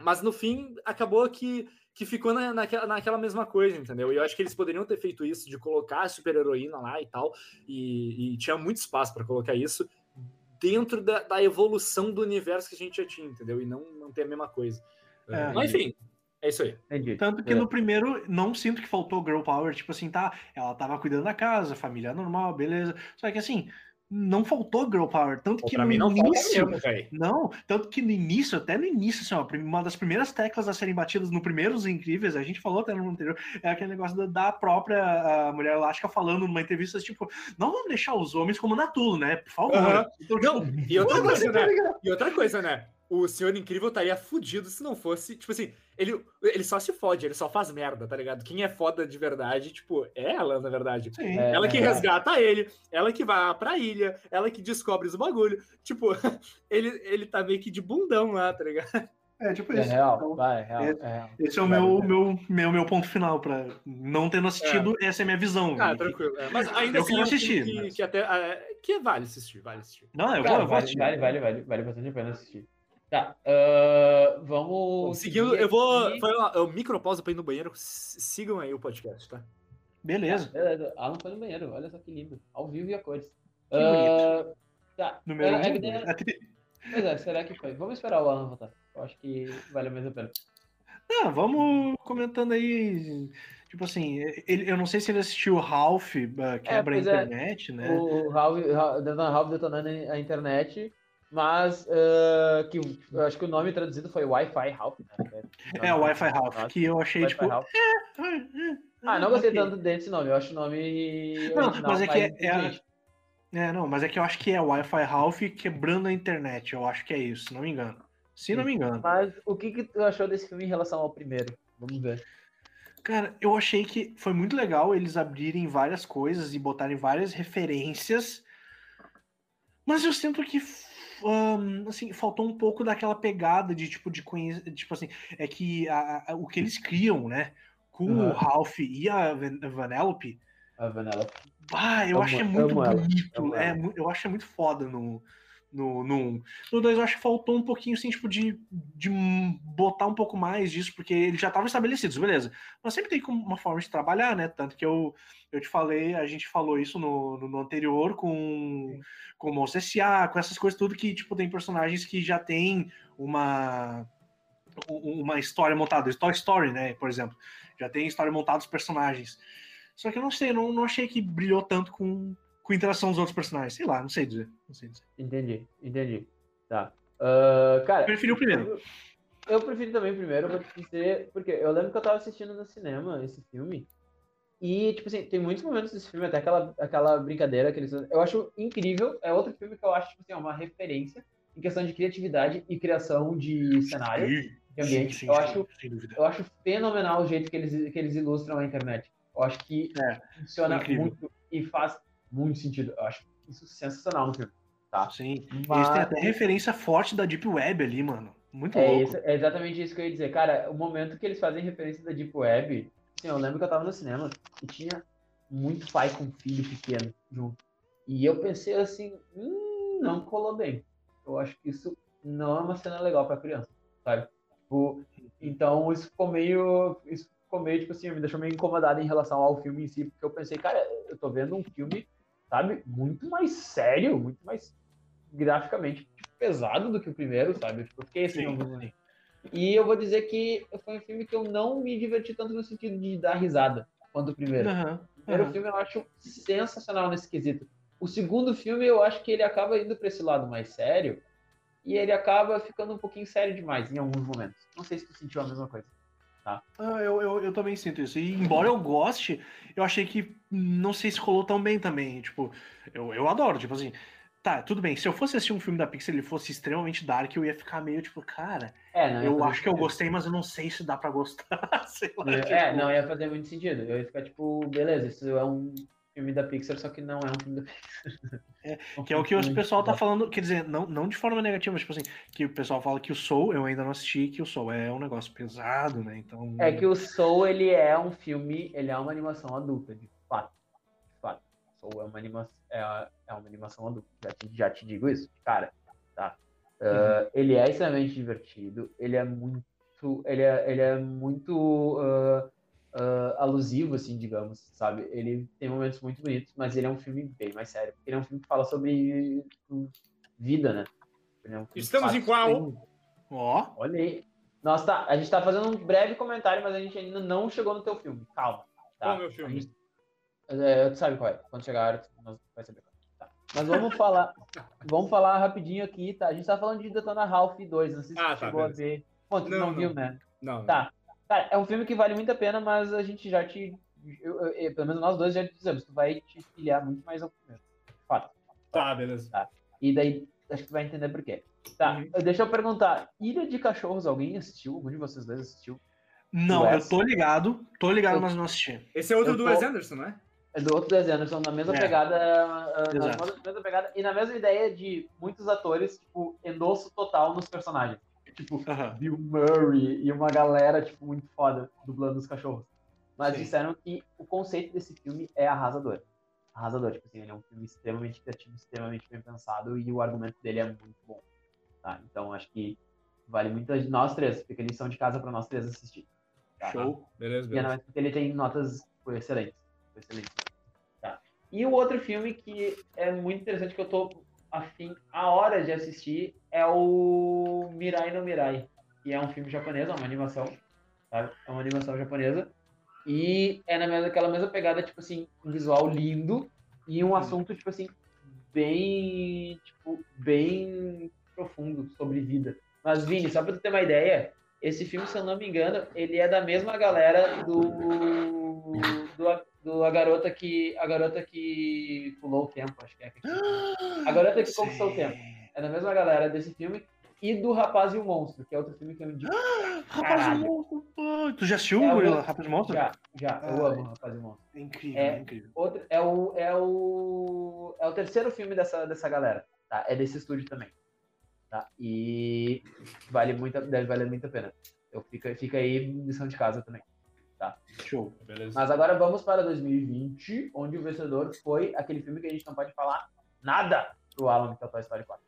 Mas no fim, acabou que, que ficou na, naquela, naquela mesma coisa, entendeu? E eu acho que eles poderiam ter feito isso, de colocar a super-heroína lá e tal, e, e tinha muito espaço para colocar isso dentro da, da evolução do universo que a gente já tinha, entendeu? E não, não ter a mesma coisa. É. Mas enfim, é isso aí. Entendi. Tanto que É. no primeiro, não sinto que faltou girl power, tipo assim, tá, ela tava cuidando da casa, família normal, beleza. Só que assim, não faltou girl power, tanto que Pra no mim não início, mesmo, velho. não, tanto que no início, até no início, assim, ó, uma das primeiras teclas a serem batidas no primeiros incríveis, a gente falou até no anterior, é aquele negócio da, da própria a mulher elástica falando numa entrevista, tipo, não vamos deixar os homens como Natulo, né? Por favor. Então, Não, e outra coisa, tá né? E outra coisa, né? O Senhor Incrível estaria fudido se não fosse. Tipo assim, ele, ele só se fode, ele só faz merda, tá ligado? Quem é foda de verdade, tipo, é ela, na verdade. Sim. É. Ela que resgata ele, ela que vai pra ilha, ela que descobre os bagulho. Tipo, <laughs> ele, ele tá meio que de bundão lá, tá ligado? É, tipo É isso. real, Então, vai, é real, é real. Esse é o meu, meu, meu, meu ponto final para não tendo assistido, essa é a minha visão. Ah, E- tranquilo. é. Mas ainda Eu assim, é assistir, Que, mas- que até. é, que vale assistir, vale assistir. Não, eu vou, Cara, eu vou vale, assistir. vale, vale, vale, vale bastante a pena assistir. Tá, ah, vamos. Seguindo, eu vou. aqui. Foi uma, eu micropausa pra ir no banheiro. Sigam aí o podcast, tá? Beleza. Beleza, Alan foi no banheiro, olha só que lindo. Ao vivo e a cores. Que Ah, Tá. Número é, é um. que tem- Pois é, será que foi? Vamos esperar o Alan voltar. Eu acho que vale mais a pena. Ah, vamos comentando aí. Tipo assim, ele, eu não sei se ele assistiu o Ralph, uh, quebra a pois é. internet, né? O Ralph, Ralph detonando a internet, mas ah, que acho que o nome traduzido foi Wi-Fi Ralph. Né? <laughs> É, o Wi-Fi Ralph, que eu achei, tipo. Ralph. ah, Ah, não gostei ok. tanto desse nome, eu acho o nome. Não, original mas é que é- é. É, não, mas é que eu acho que é Wi-Fi Ralph quebrando a internet. Eu acho que é isso, se não me engano. Se não me engano. Mas o que, que tu achou desse filme em relação ao primeiro? Vamos ver. Cara, eu achei que foi muito legal eles abrirem várias coisas e botarem várias referências, mas eu sinto que ahn, assim, faltou um pouco daquela pegada de tipo de conhecer, tipo assim, é que a- a- o que eles criam, né, com o Aham. Ralph e a Van- Vanellope, A Vanilla. ah, eu Amo- acho é muito bonito, é, eu acho é muito foda no no, no, um. no 2 eu acho que faltou um pouquinho assim, tipo, de, de botar um pouco mais disso, porque eles já estavam estabelecidos, beleza. Mas sempre tem uma forma de trabalhar, né? Tanto que eu, eu te falei, a gente falou isso no, no, no anterior com, com o Monstro S.A., com essas coisas tudo que, tipo, tem personagens que já tem uma uma história montada. Toy Story, né, por exemplo. Já tem história montada dos personagens. Só que eu não sei, não, não achei que brilhou tanto com, com interação dos outros personagens. Sei lá, não sei dizer. Não sei dizer. Entendi, entendi. Tá. Ah, cara. Eu preferi o primeiro. Eu, eu prefiro também o primeiro, vou te dizer, porque eu lembro que eu tava assistindo no cinema esse filme. E, tipo assim, tem muitos momentos desse filme, até aquela, aquela brincadeira que eles Eu acho incrível. É outro filme que eu acho, tipo assim, é uma referência em questão de criatividade e criação de cenário, de ambiente. Sim, sim, eu, acho, eu acho fenomenal o jeito que eles, que eles ilustram a internet. Eu acho que É, funciona muito e faz muito sentido. Eu acho isso sensacional no filme. Tá? Sim. Eles Mas- têm até referência forte da Deep Web ali, mano. Muito É, louco. isso, é exatamente isso que eu ia dizer. Cara, o momento que eles fazem referência da Deep Web, assim, eu lembro que eu tava no cinema e tinha muito pai com filho pequeno junto. E eu pensei assim, hum, não colou bem. Eu acho que isso não é uma cena legal pra criança, sabe? Tipo, então isso ficou meio. Isso ficou meio, tipo assim, me deixou meio incomodado em relação ao filme em si, porque eu pensei, cara, eu tô vendo um filme, sabe, muito mais sério, muito mais graficamente tipo, pesado do que o primeiro, sabe? Tipo, eu fiquei assim, Sim. E eu vou dizer que foi um filme que eu não me diverti tanto no sentido de dar risada quanto o primeiro. Aham, O primeiro filme eu acho sensacional nesse quesito. O segundo filme eu acho que ele acaba indo para esse lado mais sério e ele acaba ficando um pouquinho sério demais em alguns momentos. Não sei se tu sentiu a mesma coisa. Ah, eu, eu, eu também sinto isso. E embora eu goste, eu achei que não sei se rolou tão bem também. Tipo, eu, eu adoro, tipo assim. Tá, tudo bem. Se eu fosse assistir um filme da Pixar ele fosse extremamente dark, eu ia ficar meio tipo, cara, É, não eu acho que eu gostei, mas eu não sei se dá pra gostar. <laughs> sei lá. É, tipo, não ia fazer muito sentido. Eu ia ficar tipo, beleza, isso é um filme da Pixar, só que não é um filme da Pixar. É, <laughs> Que é o que o pessoal tá falando, quer dizer, não, não de forma negativa, mas tipo assim, que o pessoal fala que o Soul, eu ainda não assisti, que o Soul é um negócio pesado, né? Então. É que o Soul, ele é um filme, ele é uma animação adulta, de fato. De fato. Soul é uma animação, é, é uma animação adulta. Já te, já te digo isso, cara. Tá? Uh, Ele é extremamente divertido, ele é muito. Ele é, ele é muito alusivo, assim, digamos, sabe? Ele tem momentos muito bonitos, mas ele é um filme bem mais sério. Ele é um filme que fala sobre hum, vida, né? Ele é um Estamos em qual? sobre- Ó, Olha aí. Nossa, tá. A gente tá fazendo um breve comentário, mas a gente ainda não chegou no teu filme. Calma. Tá? Qual é o meu filme? A gente- É, tu sabe qual é. Quando chegar a hora, tu nós vai saber qual é. Tá. Mas vamos falar. <laughs> vamos falar rapidinho aqui, tá? A gente tá falando de Detona Ralph 2. Não sei se Ah, tá, chegou a beleza. ver. Bom, tu não, Não, não. viu, né? Não, Tá. Cara, é um filme que vale muito a pena, mas a gente já te. eu- eu- eu- pelo menos nós dois já te dizemos, tu vai te filhar muito mais ao primeiro. Fato. Tá, beleza. E daí, acho que tu vai entender por quê. Tá, Uhum. deixa eu perguntar. Ilha de Cachorros, alguém assistiu? Algum de vocês dois assistiu? não, Wes? eu tô ligado, tô ligado, Eu- mas não assisti. Esse é outro do tô- Wes Anderson, não é? É do outro desenho, são na mesma É. pegada. ah, na mesma pegada e na mesma ideia de muitos atores, tipo, endosso total nos personagens. Tipo, Aham. Bill Murray e uma galera, tipo, muito foda dublando os cachorros. Mas Sim. disseram que o conceito desse filme é arrasador. Arrasador, tipo assim, ele é um filme extremamente criativo, extremamente bem pensado e o argumento dele é muito bom. Tá? Então acho que vale muito a nós três, fica lição de casa pra nós três assistir. Tá? Show. Beleza, E beleza. porque ele tem notas excelentes. excelentes. Tá. E o outro filme que é muito interessante, que eu tô afim a hora de assistir, é o Mirai no Mirai, que é um filme japonês, é uma animação. Sabe? É uma animação japonesa. E é na mesma, aquela mesma pegada, tipo assim, um visual lindo e um assunto, tipo assim, bem, tipo, bem profundo sobre vida. Mas, Vini, só pra tu ter uma ideia, esse filme, se eu não me engano, ele é da mesma galera do, do, do a garota que a garota que pulou o tempo, acho que é. A garota que conquistou o tempo. É da mesma galera desse filme e do Rapaz e o Monstro, que é outro filme que eu indico. <gasps> Rapaz e Monstro. Ah, Tu já assistiu É, o Rapaz e Monstro? Já, já, eu Ai. amo Rapaz e o Monstro. É incrível, É. é incrível. Outro, é o é o é o terceiro filme dessa dessa galera, tá? É desse estúdio também. Tá? E vale muito, deve valer muito a pena. Eu fica fica aí lição de casa também. Show. Beleza. Mas agora vamos para 2020, onde o vencedor foi aquele filme que a gente não pode falar nada pro Alan, que é o Toy Story 4.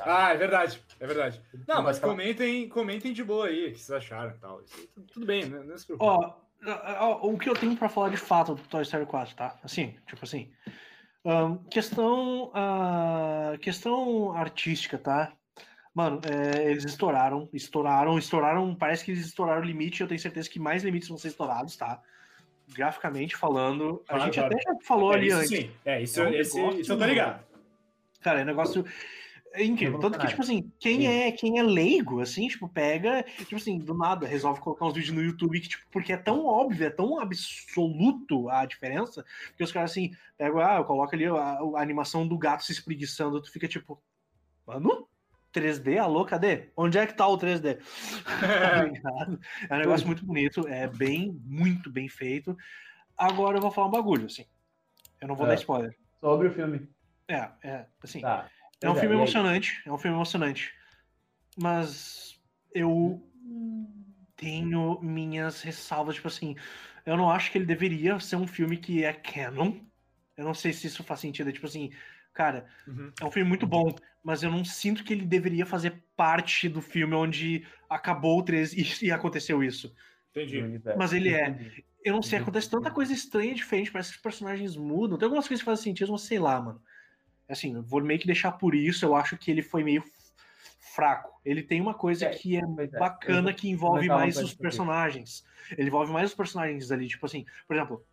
Ah, é verdade, é verdade. Não, Não mas falar. comentem, comentem de boa aí, o que vocês acharam e tal. Isso, tudo- bem, né? Não se preocupe. Ó, ó, o que eu tenho pra falar de fato do Toy Story 4, tá? Assim, tipo assim. ahn, questão. ah, questão artística, tá? Mano, é, eles estouraram, estouraram, estouraram. Parece que eles estouraram o limite. Eu tenho certeza que mais limites vão ser estourados, tá? Graficamente falando. A gente claro. até já falou é, ali isso antes. sim. É, isso, É um esse, negócio- isso eu tô ligado. Cara, é um negócio é incrível. Tanto que, tipo assim, quem é, quem é leigo, assim, tipo, pega, tipo assim, do nada, resolve colocar uns vídeos no YouTube que, tipo, porque é tão óbvio, é tão absoluto a diferença, que os caras, assim, pegam, ah, eu coloco ali a, a animação do gato se espreguiçando, tu fica tipo, mano, 3D, alô, cadê? Onde é que tá o 3D? Tá ligado? é um negócio muito bonito, é bem, muito bem feito. Agora eu vou falar um bagulho, assim. Eu não vou É. dar spoiler. Sobre o filme. É, é, assim. Tá. É um Pois filme emocionante, é um filme emocionante. Mas eu tenho minhas ressalvas, tipo assim, eu não acho que ele deveria ser um filme que é canon. Eu não sei se isso faz sentido, é tipo assim, cara, Uhum. é um filme muito bom, mas eu não sinto que ele deveria fazer parte do filme onde acabou o 13 e, e aconteceu isso. Entendi. Mas ele é. Entendi. Eu não sei, acontece tanta coisa estranha, diferente, parece que os personagens mudam. Tem algumas coisas que fazem sentido, mas sei lá, mano. Assim, eu vou meio que deixar por isso, eu acho que ele foi meio fraco. Ele tem uma coisa É, que é é, bacana que envolve mais os personagens. Ele envolve mais os personagens ali, tipo assim, por exemplo,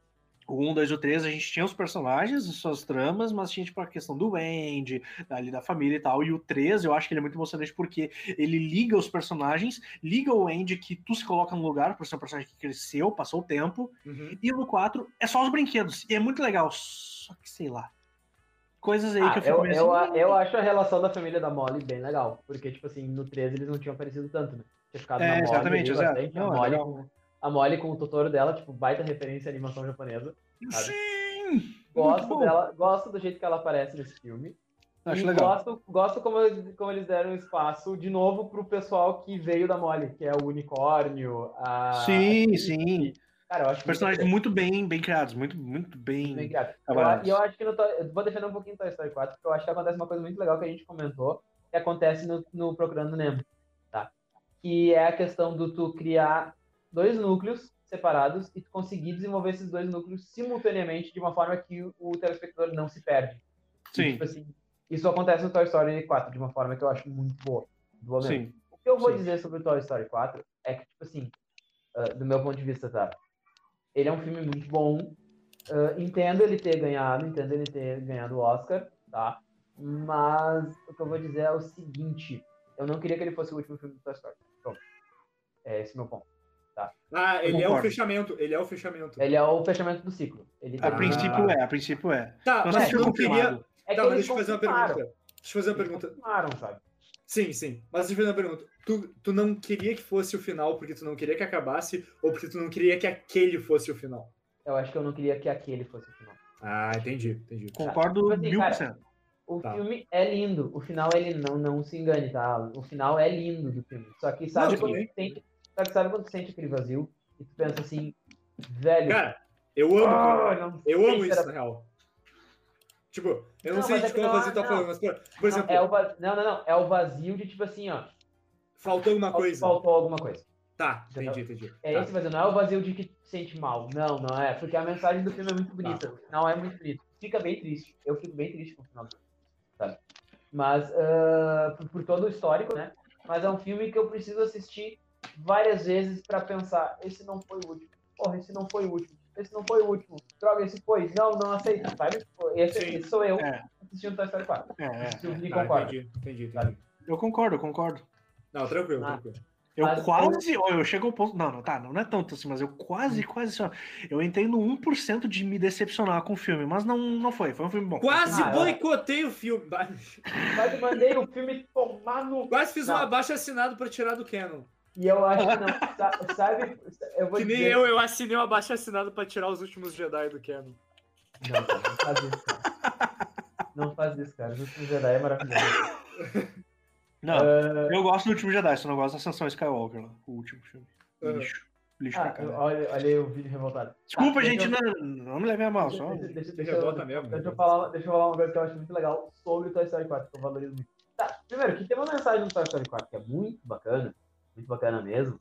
o 1, 2 e o 3, a gente tinha os personagens, as suas tramas, mas tinha tipo a questão do Andy, ali da família e tal. E o 3, eu acho que ele é muito emocionante porque ele liga os personagens, liga o Andy que tu se coloca no lugar, por ser um personagem que cresceu, passou o tempo. Uhum. E no 4 é só os brinquedos. E é muito legal. Só que sei lá. Coisas aí Ah, que eu fico eu, eu, assim, eu acho a relação da família da Molly bem legal. Porque, tipo assim, no 13 eles não tinham aparecido tanto, né? Tinha ficado É, na Molly exatamente, a é com- a Molly com o Totoro dela, tipo, baita referência à animação japonesa. sabe? Sim! Gosto dela, gosto do jeito que ela aparece nesse filme. Acho e legal. gosto, gosto como, eles- como eles deram espaço de novo pro pessoal que veio da Molly, que é o unicórnio, a. Sim, sim. Cara, eu acho Personagens muito muito bem, bem criados, muito, muito bem. bem criado. Eu, trabalhados. e eu acho que no eu vou defender um pouquinho Toy Story 4, porque eu acho que acontece uma coisa muito legal que a gente comentou, que acontece no, no Procurando Nemo, tá? Que é a questão do tu criar dois núcleos separados e conseguir desenvolver esses dois núcleos simultaneamente de uma forma que o, o telespectador não se perde. E, Sim, tipo assim, isso acontece no Toy Story 4 de uma forma que eu acho muito boa. sim. O que eu vou Sim. dizer sobre o Toy Story 4 é que, tipo assim, ah, do meu ponto de vista, tá? Ele é um filme muito bom. ah, entendo ele ter ganhado, entendo ele ter ganhado o Oscar, tá? Mas o que eu vou dizer é o seguinte: eu não queria que ele fosse o último filme do Toy Story. Pronto. É esse meu ponto. Ah, ele é o fechamento. Ele é o fechamento. Ele é o fechamento do ciclo. Ele A termina- princípio é, a princípio é. Tá, mas é, se tu foi não queria. É que Tá, mas deixa eu fazer uma pergunta. Deixa eu fazer uma Eles pergunta. sabe? Sim, sim. Mas deixa eu fazer uma pergunta. Tu, tu não queria que fosse o final porque tu não queria que acabasse ou porque tu não queria que aquele fosse o final? Eu acho que eu não queria que aquele fosse o final. Ah, entendi, entendi. Concordo Tipo assim, mil por cento. O Tá. filme é lindo. O final ele não, não se engane, tá? O final é lindo do filme. Só que sabe Não, quando também. Que sabe quando sente aquele vazio e tu pensa assim, velho. Cara, eu amo. ah, não Eu amo isso, na real. Tipo, eu não, Não, sei é de qual não- vazio tá não. falando, mas, por, por Não, exemplo, é o va- não, não, não. É o vazio de tipo assim, ó. faltou alguma coisa. Faltou alguma coisa. Tá, entendi, entendi. É Tá. esse vazio, não é o vazio de que tu sente mal. Não, não é. Porque a mensagem do filme é muito bonita. O final é muito bonito. Fica bem triste. Eu fico bem triste com o final do filme. Sabe? Mas, ah, por, por todo o histórico, né? Mas é um filme que eu preciso assistir várias vezes pra pensar: esse não foi o último. Porra, esse não foi o último. Esse não foi o último. Droga, esse foi. Não, não aceito. Sabe? Tipo, Esse, esse sou eu É, assistindo Toy Story 4. é, é. Eu concordo. entendi, entendi, Sabe? entendi. Eu concordo, eu concordo. Não, tranquilo, Ah. tranquilo. Eu Mas quase. ó, Eu chego ao ponto. Não, não, tá, não é tanto assim, mas eu quase, quase. Só, eu entrei no 1% de me decepcionar com o filme, mas não, não foi. Foi um filme bom. Quase Ah, é. boicotei o filme. Eu mandei o filme tomar no. Quase fiz um Não. abaixo assinado pra tirar do Canon. E eu acho que não. Sa- <laughs> Sabe? Eu vou Que nem dizer... eu, eu assinei um abaixo assinado pra tirar os últimos Jedi do Canon. Não, cara, não faz isso, cara. Não faz isso, cara. O último Jedi é maravilhoso. Não, Ah, eu gosto do último Jedi, só não gosto da Ascensão Skywalker lá, o último filme. Ah. Lixo. Lixo ah, pra caralho. olha, olha aí o vídeo revoltado. Desculpa, Tá, gente, eu- não, não me leve a mal, Deixa, só. deixa, deixa, deixa, eu, mesmo. deixa, eu né? falar, deixa eu falar uma coisa que eu acho muito legal sobre o Toy Story 4, que eu valorizo muito. Tá, primeiro, que tem uma mensagem no Toy Story 4 que é muito bacana, muito bacana mesmo,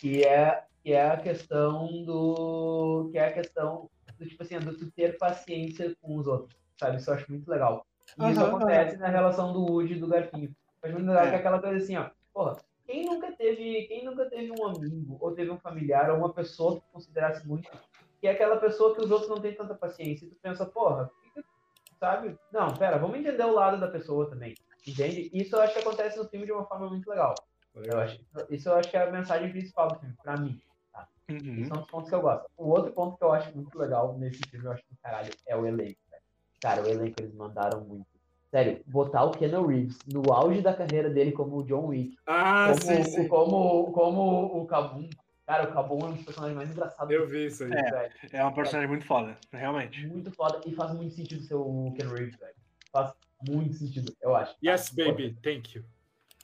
que é, que é a questão do. que é a questão do tipo assim, do tu ter paciência com os outros, sabe? Isso eu acho muito legal. E isso Aham, acontece na relação do Woody e do Garfinho. Acho muito legal É. que é aquela coisa assim, ó, porra, quem nunca teve, quem nunca teve um amigo, ou teve um familiar, ou uma pessoa que considerasse muito, que é aquela pessoa que os outros não têm tanta paciência, e tu pensa, porra, sabe? Não, pera, vamos entender o lado da pessoa também, entende? Isso eu acho que acontece no filme de uma forma muito legal. Eu acho, isso eu acho que é a mensagem principal do filme, pra mim. Uhum. Esses são os pontos que eu gosto. O outro ponto que eu acho muito legal nesse filme, eu acho do caralho, é o elenco. velho. Cara, o elenco eles mandaram muito. Sério, botar o Keanu Reeves no auge da carreira dele como o John Wick, Ah, como, sim, sim. como, como o Kabum. Cara, o Kabum é um dos personagens mais engraçados Eu vi isso aí. É. velho. É um personagem muito foda, realmente. Muito foda e faz muito sentido ser o Keanu Reeves, velho. Faz muito sentido, eu acho. Yes, baby, thank you.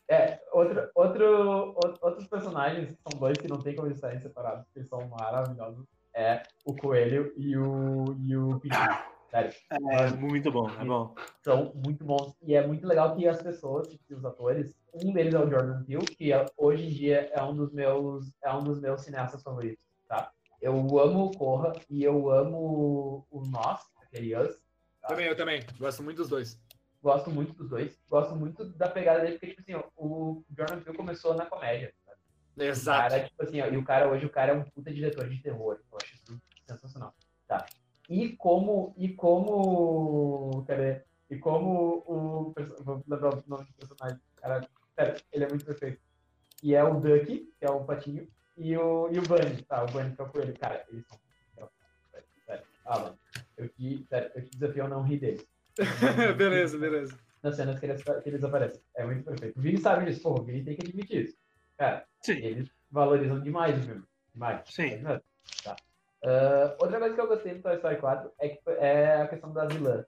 É, outro, outro, outros personagens, são dois que não tem como eles estarem separados, que são maravilhosos, é o Coelho e o, e o Pintinho. Sério. É, muito bom, é bom. São muito bons. E é muito legal que as pessoas, que os atores, um deles é o Jordan Peele, que é, hoje em dia é um dos meus, é um dos meus cineastas favoritos, tá? Eu amo o Corra e eu amo o Nós, aquele Us. Tá? Também, eu também. Gosto muito dos dois. Gosto muito dos dois. Gosto muito da pegada dele, porque, tipo assim, o Jordan Peele começou na comédia. Sabe? Exato. Cara, tipo assim, ó, e o cara hoje, o cara é um puta diretor de terror. Eu acho isso sensacional. Tá. E como, e como, cadê? E como o, vou lembrar o nome do personagem, cara, sério, ele é muito perfeito. E é o Duck, que é o patinho, e o, e o Bunny, tá, o Bunny que é o coelho. Cara, eles são sério, sério. Alan, eu te, sério, eu te desafio a não rir deles. <laughs> beleza, beleza. Nas cenas que eles, que eles aparecem. É muito perfeito. O Vini sabe disso, pô, o Vini tem que admitir isso. Cara, Sim. eles valorizam demais o filme. Demais. Sim. Tá. Uh, outra coisa que eu gostei do Toy Story 4 é, que, é a questão da vilã.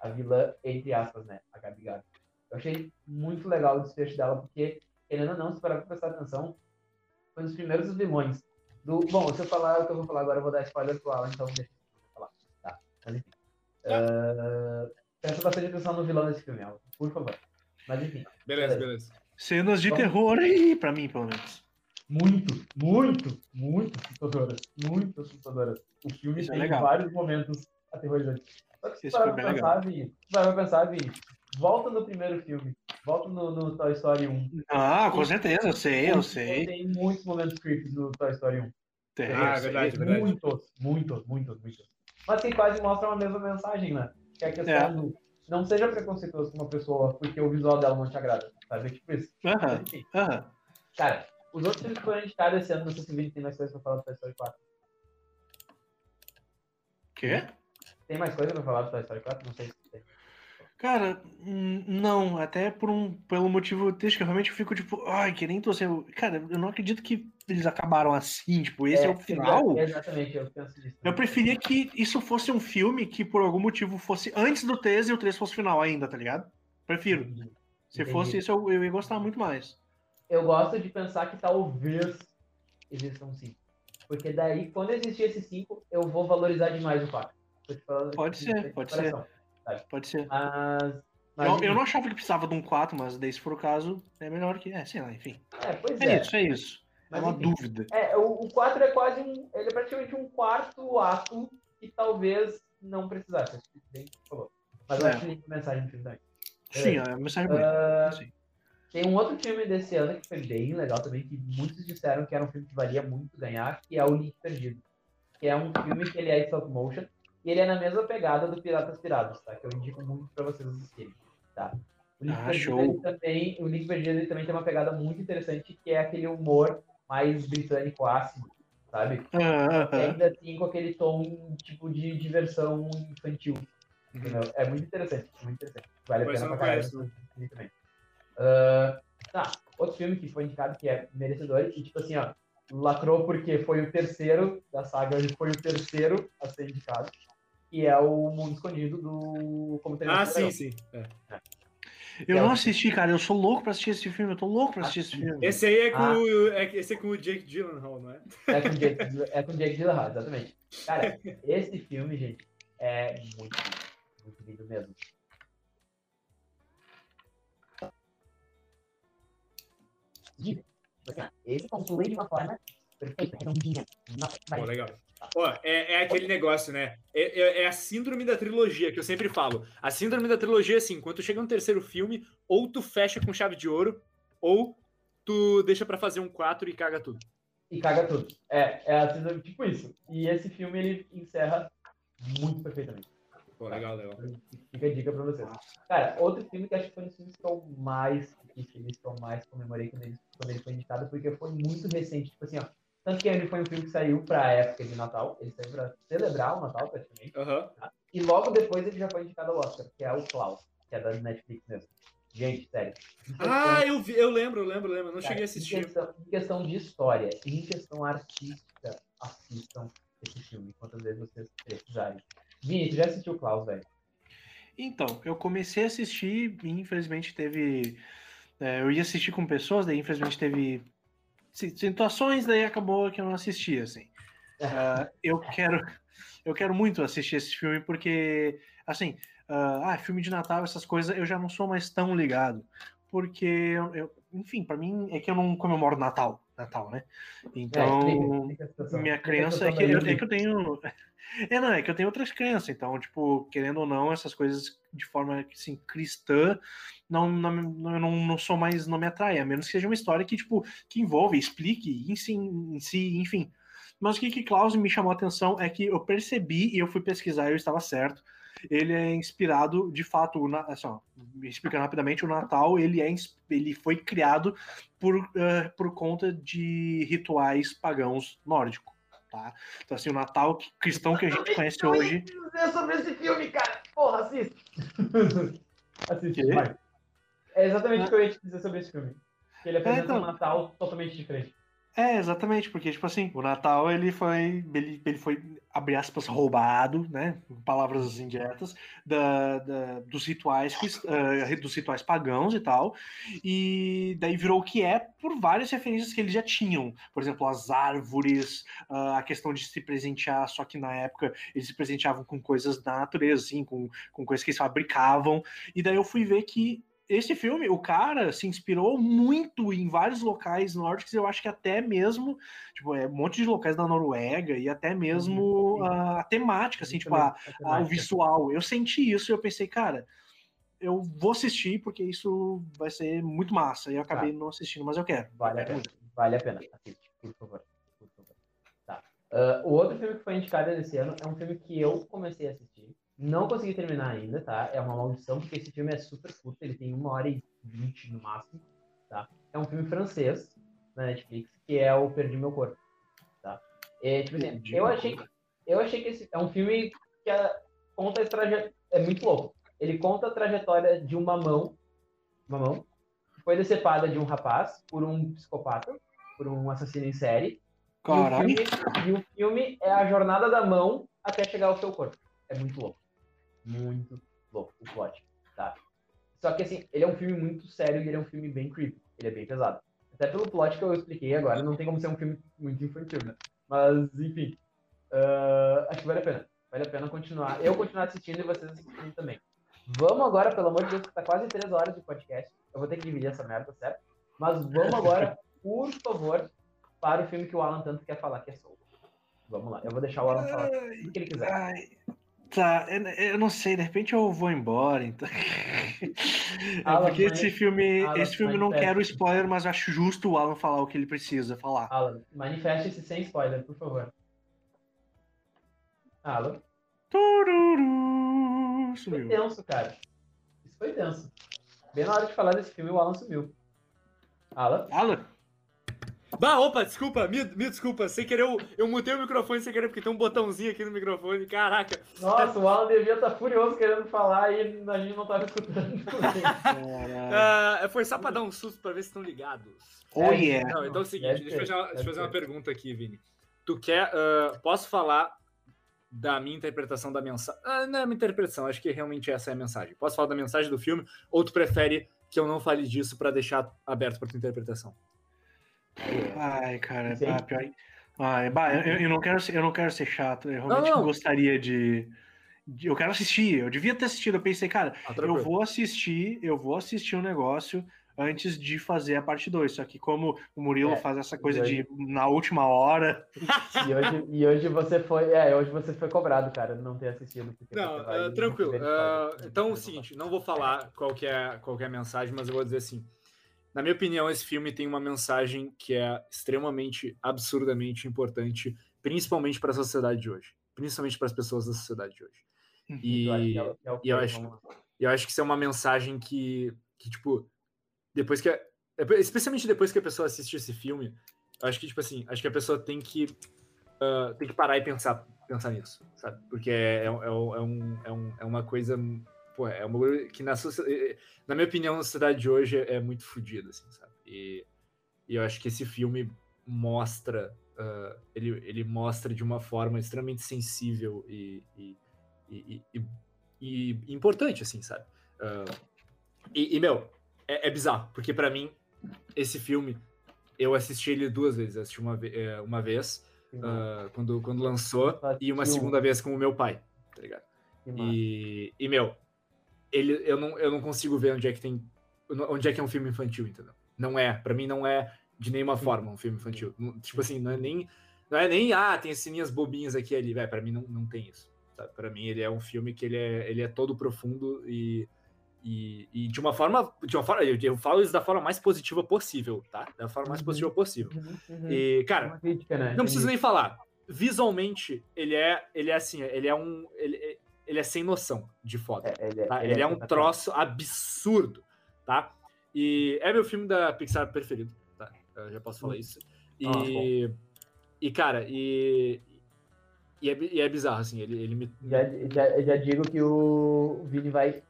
A vilã, entre aspas, né? A Gabi Gabi. Eu achei muito legal o desfecho dela, porque, querendo ou não, se parar pra prestar atenção, foi um dos primeiros vilões. Do... Bom, se eu falar o que eu vou falar agora, eu vou dar spoiler pro Alan, então deixa eu falar. Tá, mas enfim. Uh, presta bastante atenção no vilão desse filme, Alan, por favor. Mas enfim. Beleza, beleza. Cenas de terror aí, pra mim, pelo menos muito, muito, muito assustadoras. Muito assustadoras. O filme Isso é tem é vários momentos aterrorizantes. Só que se você vai pensar, Vini, vai pensar, Vini, volta no primeiro filme. Volta no, no Toy Story 1. Ah, com certeza, eu sei, eu sei. Tem muitos momentos creepy no Toy Story 1. Tem, ah, é verdade, verdade. Muitos, muitos, muitos, muitos. Mas que quase mostram a mesma mensagem, né? Que é a é. do não seja preconceituoso com uma pessoa porque o visual dela não te agrada. Sabe? Tipo isso. Aham, uh -huh. uh -huh. Cara, os outros filmes que foram indicados esse ano, não sei se o vídeo tem mais coisa pra falar do Toy Story 4. Quê? Tem mais coisa pra falar do Toy Story 4? Não sei. Cara, não, até por um, pelo motivo deixa que eu realmente fico tipo, ai, que nem tô sendo. Cara, eu não acredito que eles acabaram assim, tipo, esse é, é o final. Exatamente, eu penso nisso. Eu preferia que isso fosse um filme que por algum motivo fosse antes do 13 e o 3 fosse final ainda, tá ligado? Prefiro. Entendi. Se Entendi. fosse isso, eu, eu ia gostar muito mais eu gosto de pensar que talvez existam cinco. Porque daí, quando existir esses cinco, eu vou valorizar demais o 4. Pode ser, pode ser. Sabe? Pode ser. Mas, mas eu, eu, não achava que precisava de um 4, mas daí, se for o caso, é melhor que. É, sei lá, enfim. É, pois é. É isso, é isso. É mas, é uma enfim, dúvida. É, o, o 4 é quase um. Ele é praticamente um quarto ato que talvez não precisasse. Bem falou. Mas eu é. acho que tem mensagem filme também. Sim, a mensagem é bonita. Uh, tem um outro filme desse ano que foi bem legal também, que muitos disseram que era um filme que valia muito ganhar, que é O Link Perdido. Que é um filme que ele é stop motion, e ele é na mesma pegada do Piratas Pirados, tá? Que eu indico muito para vocês assistirem, tá? O Link, ah, Perdido, também, o Link Perdido ele também tem uma pegada muito interessante, que é aquele humor mais britânico ácido, sabe? Ah, ah, ainda assim com aquele tom tipo de diversão infantil. Uhum. É muito interessante, muito interessante. Vale a pena pra caralho. Também. Uh, tá, outro filme que foi indicado que é merecedor, e tipo assim, ó, lacrou porque foi o terceiro da saga, ele foi o terceiro a ser indicado, que é o Mundo Escondido do Como Ah, sim, sim. É. É. Eu não assisti, cara. Eu sou louco pra assistir esse filme. Eu tô louco pra assistir esse filme. Esse aí é com, ah. o, é, esse é com o Jake Gyllenhaal, não é? É com o Jake, é com Jake Gyllenhaal, exatamente. Cara, esse filme, gente, é muito, muito lindo mesmo. Esse conclui de uma forma perfeita, redondinha. Pô, legal. Pô, é, é aquele negócio, né? É, é, é, a síndrome da trilogia que eu sempre falo. A síndrome da trilogia é assim: quando chega no terceiro filme, ou tu fecha com chave de ouro, ou tu deixa para fazer um 4 e caga tudo. E caga tudo. É, é a síndrome tipo isso. E esse filme ele encerra muito perfeitamente. Pô, legal, legal. Fica a dica pra vocês. Cara, outro filme que acho que foi um dos filmes que eu mais que eu mais comemorei quando ele, quando ele foi indicado, porque foi muito recente. Tipo assim, ó. Tanto que ele foi um filme que saiu pra época de Natal, ele saiu pra celebrar o Natal, praticamente. Uhum. Tá? E logo depois ele já foi indicado ao Oscar, que é o Klaus, que é da Netflix mesmo. Gente, sério. Ah, eu, vi, eu lembro, eu lembro, eu lembro. Não Cara, cheguei a assistir. Em questão, em questão de história e em questão artística, assistam esse filme quantas vezes vocês precisarem. Vini, tu já assistiu o Klaus, velho? Então, eu comecei a assistir e infelizmente teve É, eu ia assistir com pessoas, daí infelizmente teve situações, daí acabou que eu não assisti, assim. Uh, eu quero eu quero muito assistir esse filme porque, assim, uh, ah, filme de Natal, essas coisas, eu já não sou mais tão ligado. Porque, eu, enfim, para mim é que eu não comemoro Natal, Natal, né? Então, é, tem, tem minha crença é que, eu, é que eu tenho. <laughs> É, não, é que eu tenho outras crenças, então, tipo, querendo ou não, essas coisas de forma, assim, cristã, não, não, não, não sou mais, não me atrai, a menos que seja uma história que, tipo, que envolve, explique em si, em si enfim. Mas o que, que Klaus me chamou a atenção é que eu percebi e eu fui pesquisar e eu estava certo. Ele é inspirado, de fato, na, assim, ó, explicando rapidamente, o Natal ele, é, ele foi criado por, uh, por conta de rituais pagãos nórdicos. Tá? Então, assim, o Natal cristão que a gente conhece hoje. Eu sobre esse filme, cara! Porra, <laughs> assiste! vai. É exatamente o que eu ia te dizer sobre esse filme. Que ele apresenta é, então... um Natal totalmente diferente. É, exatamente, porque, tipo assim, o Natal ele foi, ele, ele foi, abre aspas, roubado, né, palavras indiretas, da, da dos rituais, uh, dos rituais pagãos e tal, e daí virou o que é por várias referências que eles já tinham, por exemplo, as árvores, uh, a questão de se presentear, só que na época eles se presenteavam com coisas da natureza, assim, com, com coisas que eles fabricavam, e daí eu fui ver que esse filme, o cara se inspirou muito em vários locais nórdicos, eu acho que até mesmo, tipo, é um monte de locais da Noruega e até mesmo uhum. a, a, temática, assim, tipo, a, a, o visual. Eu senti isso e eu pensei, cara, eu vou assistir porque isso vai ser muito massa. E eu acabei tá. não assistindo, mas eu quero. Vale a pena. Vale a pena. Assiste, por favor. Por favor. Tá. Uh, o outro filme que foi indicado esse ano é um filme que eu comecei a assistir. Não consegui terminar ainda, tá? É uma maldição, porque esse filme é super curto, ele tem uma hora e vinte no máximo, tá? É um filme francês na Netflix, que é o Perdi Meu Corpo, tá? É, tipo assim, eu achei, eu achei que esse é um filme que a, conta a trajetória, é muito louco. Ele conta a trajetória de uma mão, uma mão, que foi decepada de um rapaz por um psicopata, por um assassino em série. Caralho. E o, filme, e o filme é a jornada da mão até chegar ao seu corpo. É muito louco muito louco, o plot, tá? Só que, assim, ele é um filme muito sério e ele é um filme bem creepy. Ele é bem pesado. Até pelo plot que eu expliquei agora, não tem como ser um filme muito infantil, né? Mas, enfim. Uh, acho que vale a pena. Vale a pena continuar. Eu continuar assistindo e vocês assistindo também. Vamos agora, pelo amor de Deus, que tá quase três horas de podcast. Eu vou ter que dividir essa merda, certo? Mas vamos agora, <laughs> por favor, para o filme que o Alan tanto quer falar, que é Soul. Vamos lá. Eu vou deixar o Alan falar o que ele quiser. Ai. Tá, eu não sei, de repente eu vou embora, então. <laughs> é porque esse filme, Alan, esse filme não quero spoiler, mas acho justo o Alan falar o que ele precisa falar. Alan, manifeste-se sem spoiler, por favor. Alan. Tururu, sumiu. Foi tenso, cara. Isso foi tenso. Bem na hora de falar desse filme, o Alan sumiu. Alan? Alan? Bah, opa, desculpa, me, me desculpa, sem querer eu, eu mutei o microfone sem querer, porque tem um botãozinho aqui no microfone, caraca. Nossa, o Alan devia estar tá furioso querendo falar e a gente não tava escutando. uh, foi só pra dar um susto pra ver se estão ligados. Oh, yeah. Não, então é o seguinte, deixa eu fazer uma, deixa eu fazer uma pergunta aqui, Vini. Tu quer, uh, posso falar da minha interpretação da mensagem? Uh, não é minha interpretação, acho que realmente essa é a mensagem. Posso falar da mensagem do filme, ou tu prefere que eu não fale disso para deixar aberto para tua interpretação? Ai, cara, bah, pior. Ai, bah, eu, eu, não quero ser, eu não quero ser chato. Eu realmente não, não. gostaria de, de, Eu quero assistir. Eu devia ter assistido. Eu pensei, cara, ah, eu vou assistir, eu vou assistir um negócio antes de fazer a parte 2. Só que como o Murilo é, faz essa coisa hoje... de na última hora. E hoje, e hoje você foi. É, hoje você foi cobrado, cara, não ter assistido. Não, uh, tranquilo. Uh, então é o seguinte, não vou falar qual é, qual é a mensagem, mas eu vou dizer assim. Na minha opinião, esse filme tem uma mensagem que é extremamente, absurdamente importante, principalmente para a sociedade de hoje, principalmente para as pessoas da sociedade de hoje. Uhum. E, é, é e eu, acho, eu acho que isso é uma mensagem que, que tipo, depois que, a, especialmente depois que a pessoa assiste esse filme, eu acho que tipo assim, acho que a pessoa tem que uh, tem que parar e pensar, pensar nisso, sabe? Porque é, é, é, um, é, um, é uma coisa pô, é uma que na, na minha opinião, na sociedade de hoje é, muito fodida, assim, sabe? E, e, eu acho que esse filme mostra, uh, ele, ele mostra de uma forma extremamente sensível e, e, e, e importante, assim, sabe? Uh, e, meu, é, é, é bizarro, porque para mim, esse filme, eu assisti ele duas vezes. Eu assisti uma, é, uma vez, uh, quando, quando lançou, e uma segunda vez com o meu pai, tá ligado? E, e, meu, ele, eu, não, eu não consigo ver onde é que tem. Onde é que é um filme infantil, entendeu? Não é. para mim, não é de nenhuma forma um filme infantil. Tipo assim, não é nem. Não é nem, ah, tem ceninhas bobinhas aqui e ali, velho. Pra mim não, não tem isso. Tá? Pra mim, ele é um filme que ele é, ele é todo profundo e e, e, de uma forma, de uma forma, eu, eu, falo isso da forma mais positiva possível, tá? Da forma mais uhum. positiva possível. Uhum, uhum. E, cara, crítica, né? não preciso nem falar. Visualmente, ele é, ele é assim, ele é um, ele, ele é sem noção de foto. É, ele, é, tá? ele, ele é, é um troço absurdo, tá? E é meu filme da Pixar preferido, tá? Eu já posso falar isso. E, ah, e cara, e, e é, e é bizarro, assim, ele, ele me... Já, já, já digo que o Vini vai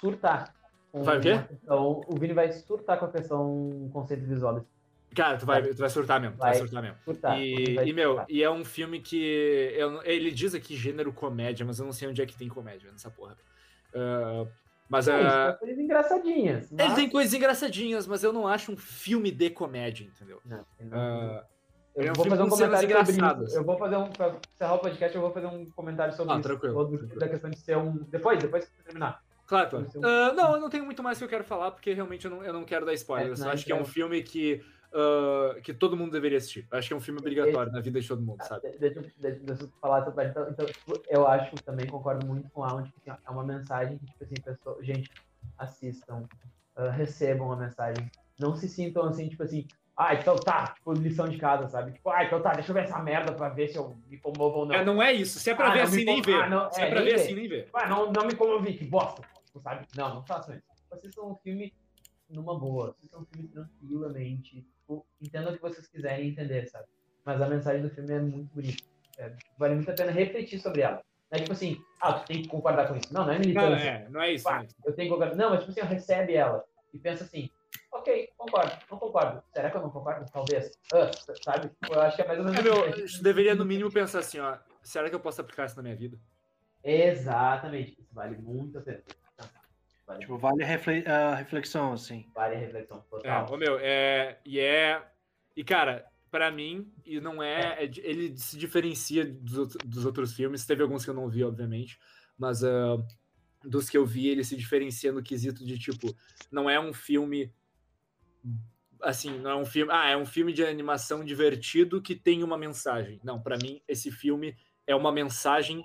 surtar. Vai o quê? Questão, o Vini vai surtar com a questão conceito visual Cara, tu vai, tu vai surtar mesmo. Vai, vai surtar mesmo. Surtar, e, e meu, surtar. e é um filme que. Eu, ele diz aqui gênero comédia, mas eu não sei onde é que tem comédia nessa porra. Uh, mas é, uh, coisas engraçadinhas. Mas... Ele tem coisas engraçadinhas, mas eu não acho um filme de comédia, entendeu? Não, não. Uh, eu é um vou fazer um comentário isso. Eu vou fazer um. Pra encerrar o podcast, eu vou fazer um comentário sobre ah, isso. Tranquilo, tranquilo. Da questão de ser um. Depois, depois que terminar. Claro, claro. Uh, não, eu não tenho muito mais que eu quero falar, porque realmente eu não, eu não quero dar spoiler. É, eu acho que é um filme que, uh, que todo mundo deveria assistir. Acho que é um filme obrigatório Esse, na vida de todo mundo, sabe? Deixa, deixa, deixa eu falar sobre então, então, tipo, eu acho, também concordo muito com o Alan, tipo, assim, é uma mensagem que, tipo assim, pessoa, gente, assistam, uh, recebam a mensagem. Não se sintam assim, tipo assim, ah, então tá, tipo, lição de casa, sabe? Tipo, ah, então tá, deixa eu ver essa merda pra ver se eu me comovo ou não. É, não é isso. Se é pra ah, ver assim, nem ver. Ah, não, se é, é pra ver, ver assim, nem ver. Ah, não, não me comovi, que bosta. Tipo, sabe? Não, não façam isso. Vocês são um filme numa boa. Vocês são um filme tranquilamente. Tipo, entendam o que vocês quiserem entender, sabe? Mas a mensagem do filme é muito bonita. É, vale muito a pena refletir sobre ela. Não é tipo assim, ah, tu tem que concordar com isso. Não, não é militância. Não, é, não é isso. Ah, eu tenho que concordar. Não, mas tipo assim, recebe ela e pensa assim, ok, concordo, não concordo. Será que eu não concordo? Talvez. Uh, sabe? Eu acho que é mais ou menos. É, meu, deveria, no mínimo, pensar assim, ó. Será que eu posso aplicar isso na minha vida? Exatamente. Isso vale muito a pena. Vale. Tipo, vale a reflexão, assim. Vale a reflexão, total. É, ô, meu, é. E é. E, cara, para mim, e não é, é. Ele se diferencia dos, dos, outros filmes. Teve alguns que eu não vi, obviamente. Mas uh, dos que eu vi, ele se diferencia no quesito de, tipo, não é um filme. Assim, não é um filme. Ah, é um filme de animação divertido que tem uma mensagem. Não, para mim, esse filme é uma mensagem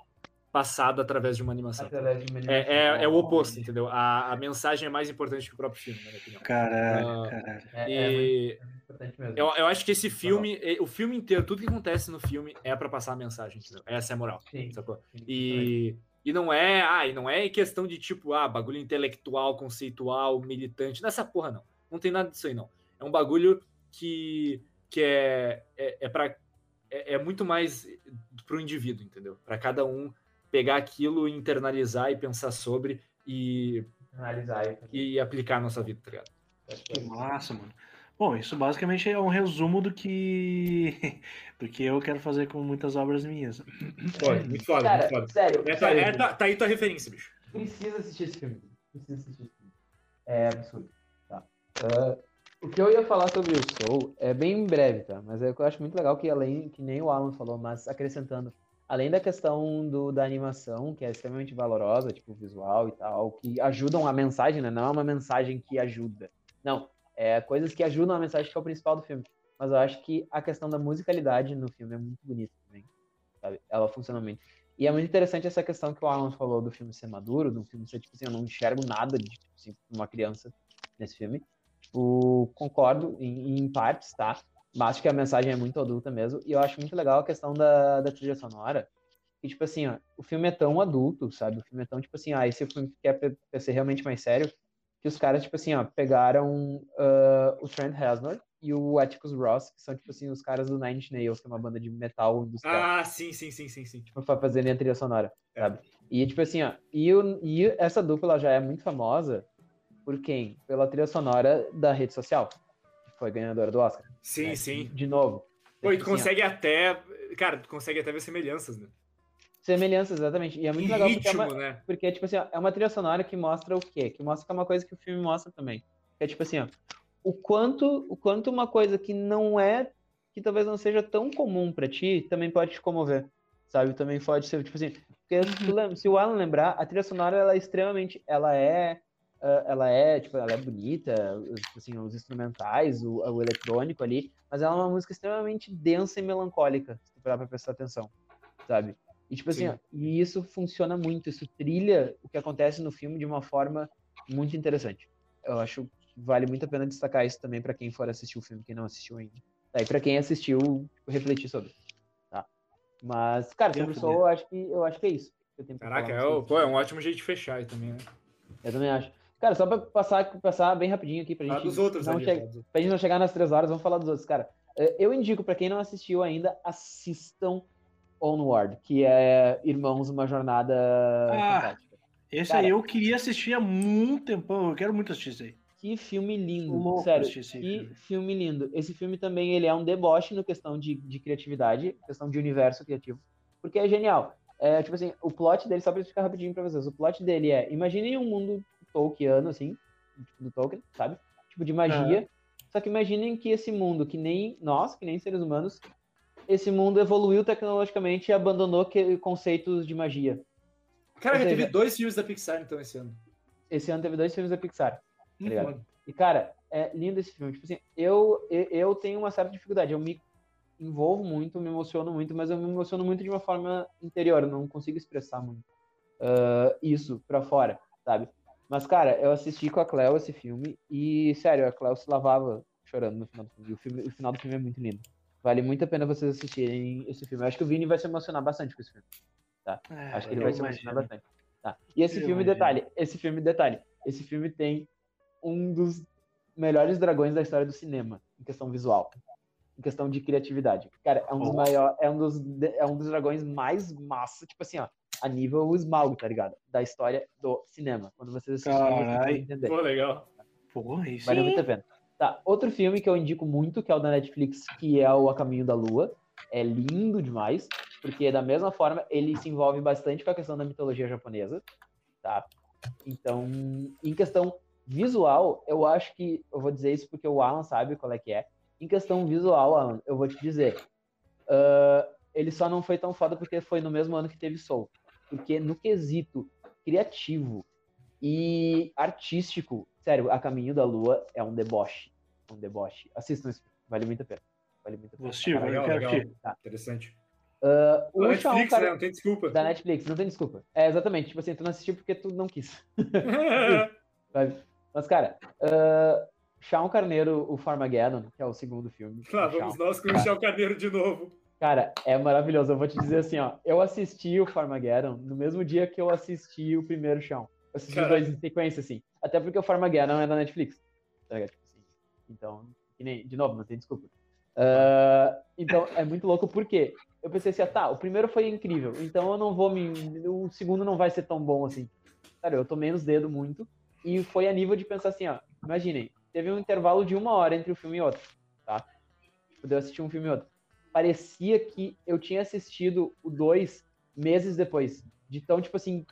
passada através de uma animação. Através de uma animação. É, é, é, o oposto, entendeu? A, a mensagem é mais importante que o próprio filme, na minha opinião. Caralho, uh, caralho. É, e é eu, eu acho que esse filme, o filme inteiro, tudo que acontece no filme é para passar a mensagem, entendeu? Essa é a moral. Sim, sacou? Sim, e, e não é, ah, e não é questão de tipo, ah, bagulho intelectual, conceitual, militante, nessa porra não. Não tem nada disso aí, não. É um bagulho que, que é, é, é para é, é, muito mais pro indivíduo, entendeu? Para cada um pegar aquilo, internalizar e pensar sobre e, Analisar e, aplicar na nossa vida, tá ligado? Que massa, mano. Bom, isso basicamente é um resumo do que <laughs> do que eu quero fazer com muitas obras minhas. Pode, muito foda, Cara, muito foda. Sério, é, sério, é, tá, tá, aí tua referência, bicho. Precisa assistir esse filme. Precisa assistir esse filme. É absurdo. Tá. Uh, o que eu ia falar sobre o Soul é bem breve, tá? Mas é eu acho muito legal que além, que nem o Alan falou, mas acrescentando, além da questão do, da animação, que é extremamente valorosa, tipo visual e tal, que ajudam a mensagem, né? Não é uma mensagem que ajuda. Não, é coisas que ajudam a mensagem que é o principal do filme. Mas eu acho que a questão da musicalidade no filme é muito bonita também, sabe? Ela funciona muito. E é muito interessante essa questão que o Alan falou do filme ser maduro, do filme ser, tipo assim, eu não enxergo nada de, tipo assim, uma criança nesse filme. Tipo, concordo em, em partes, tá? Mas acho que a mensagem é muito adulta mesmo. E eu acho muito legal a questão da, da trilha sonora. E, tipo assim, ó, o filme é tão adulto, sabe? O filme é tão, tipo assim, ah, esse filme quer ser realmente mais sério, que os caras, tipo assim, ó, pegaram uh, o Trent Reznor e o Atticus Ross, que são, tipo assim, os caras do Nine Inch Nails, que é uma banda de metal industrial. Ah, sim, sim, sim, sim, sim. Tipo, pra fazerem a trilha sonora, é. sabe? E, tipo assim, ó, e, o, e essa dupla já é muito famosa por quem? Pela trilha sonora da rede social, que foi ganhadora do Oscar. Sim, né? sim. De novo. Pô, e tu tipo assim, consegue ó, até. Cara, tu consegue até ver semelhanças, né? Semelhanças, exatamente. E é muito e legal ritmo, porque, é uma, né? porque, tipo assim, é uma trilha sonora que mostra o quê? Que mostra que é uma coisa que o filme mostra também. é tipo assim, ó, o quanto, o quanto uma coisa que não é, que talvez não seja tão comum para ti, também pode te comover, sabe? Também pode ser, tipo assim, porque se, lembra, se o Alan lembrar, a trilha sonora, ela é extremamente, ela é, ela é, tipo, ela é bonita, assim, os instrumentais, o, o eletrônico ali, mas ela é uma música extremamente densa e melancólica, se tu parar pra prestar atenção, sabe? E, tipo assim, ó, e isso funciona muito, isso trilha o que acontece no filme de uma forma muito interessante. Eu acho que vale muito a pena destacar isso também para quem for assistir o filme, quem não assistiu ainda. Tá, e para quem assistiu, tipo, refletir sobre. Tá? Mas, cara, sobre o Soul, eu acho que, eu acho que é isso. Caraca, é, o, pô, é um ótimo jeito de fechar aí também, né? Eu também acho. Cara, só pra passar, passar bem rapidinho aqui pra gente. dos outros, não ali, che... Pra gente não chegar nas três horas, vamos falar dos outros. Cara, é, eu indico para quem não assistiu ainda, assistam Onward, que é Irmãos, uma jornada ah, fantástica. Esse Cara, aí eu queria assistir há muito tempo, eu quero muito assistir isso aí. Que filme lindo, sério, que filme. filme. lindo. Esse filme também, ele é um deboche no questão de, de criatividade, questão de universo criativo, porque é genial. É, tipo assim, o plot dele, só pra explicar rapidinho pra vocês, o plot dele é, imaginem um mundo Tolkiano, assim, tipo, do Tolkien, sabe? Tipo, de magia, só que imaginem que esse mundo, que nem nós, que nem seres humanos, esse mundo evoluiu tecnologicamente e abandonou que, conceitos de magia. Cara, seja, teve dois filmes da Pixar, então, esse ano. Esse ano teve dois filmes da Pixar. Tá e, cara, é lindo esse filme. Tipo assim, eu, eu tenho uma certa dificuldade. Eu me envolvo muito, me emociono muito, mas eu me emociono muito de uma forma interior. Eu não consigo expressar muito uh, isso pra fora, sabe? Mas, cara, eu assisti com a Cleo esse filme e, sério, a Cleo se lavava chorando no final do filme. O, filme, o final do filme é muito lindo. Vale muito a pena vocês assistirem esse filme. Eu acho que o Vini vai se emocionar bastante com esse filme. Tá? É, acho que ele vai se emocionar bastante. Tá. E esse eu filme, imagino. detalhe, esse filme, detalhe, esse filme tem um dos melhores dragões da história do cinema, em questão visual, em questão de criatividade. Cara, é um dos oh. maiores, é um dos, é um dos dragões mais massa, tipo assim, ó, a nível Smaug, tá ligado? Da história do cinema. Quando vocês assistirem, vocês vão entender. Pô, legal. Porra, isso Vale muito a pena. Tá, outro filme que eu indico muito, que é o da Netflix, que é o A Caminho da Lua. É lindo demais, porque da mesma forma ele se envolve bastante com a questão da mitologia japonesa, tá? Então, em questão visual, eu acho que eu vou dizer isso porque o Alan sabe qual é que é. Em questão visual, Alan, eu vou te dizer, uh, ele só não foi tão foda porque foi no mesmo ano que teve Soul, porque no quesito criativo e artístico, sério, A Caminho da Lua é um deboche. Um deboche. Assistam esse filme, vale muito a pena. Vale muito a pena. Positivo, legal, legal. Tá. Interessante. Uh, o Netflix, cara... né? Não tem desculpa. Da Netflix, não tem desculpa. É, exatamente. Tipo assim, tu não assistiu porque tu não quis. <laughs> Mas, cara, uh, Carneiro, o Farmageddon, que é o segundo filme. Claro, vamos nós com o Shaun Carneiro de novo. Cara, é maravilhoso. Eu vou te dizer assim, ó. Eu assisti o Farmageddon no mesmo dia que eu assisti o primeiro Shaun. Eu assisti os dois em sequência, assim. Até porque o Farmageddon é da Netflix. Tá tipo assim. Então, nem, de novo, não tem desculpa. Uh, então, é muito louco porque eu pensei assim, ah, tá, o primeiro foi incrível, então eu não vou me. O segundo não vai ser tão bom assim. Cara, eu tomei nos dedos muito. E foi a nível de pensar assim, ó. Imaginem, teve um intervalo de uma hora entre um filme e outro, tá? Tipo, eu assistir um filme e outro. Parecia que eu tinha assistido o dois meses depois. De tão, tipo assim,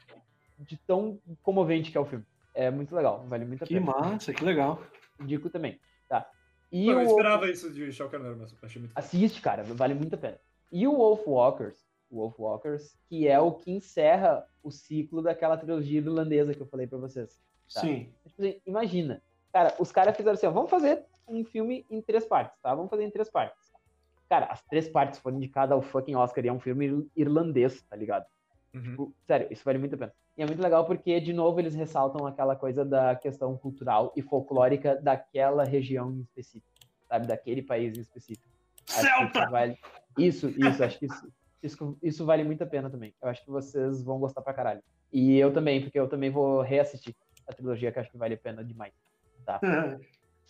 de tão comovente que é o filme. É muito legal, vale muito a que pena. Que massa, que legal. Indico também. Tá. E Pô, eu esperava isso de Shao Kahn, mas achei muito Assiste, cara, vale muito a pena. E o Wolf Walkers, Wolf Walkers, que é o que encerra o ciclo daquela trilogia irlandesa que eu falei para vocês. Tá? Sim. Tipo assim, imagina. Cara, os caras fizeram assim, ó, vamos fazer um filme em três partes, tá? Vamos fazer em três partes. Cara, as três partes foram indicadas ao fucking Oscar e é um filme irlandês, tá ligado? Uhum. Tipo, sério, isso vale muito a pena. E é muito legal porque, de novo, eles ressaltam aquela coisa da questão cultural e folclórica daquela região em específico, sabe? Daquele país em específico. Celta! Isso, vale... isso, isso, acho que isso, isso, isso, vale muito a pena também. Eu acho que vocês vão gostar pra caralho. E eu também, porque eu também vou reassistir a trilogia, que acho que vale a pena demais. Tá?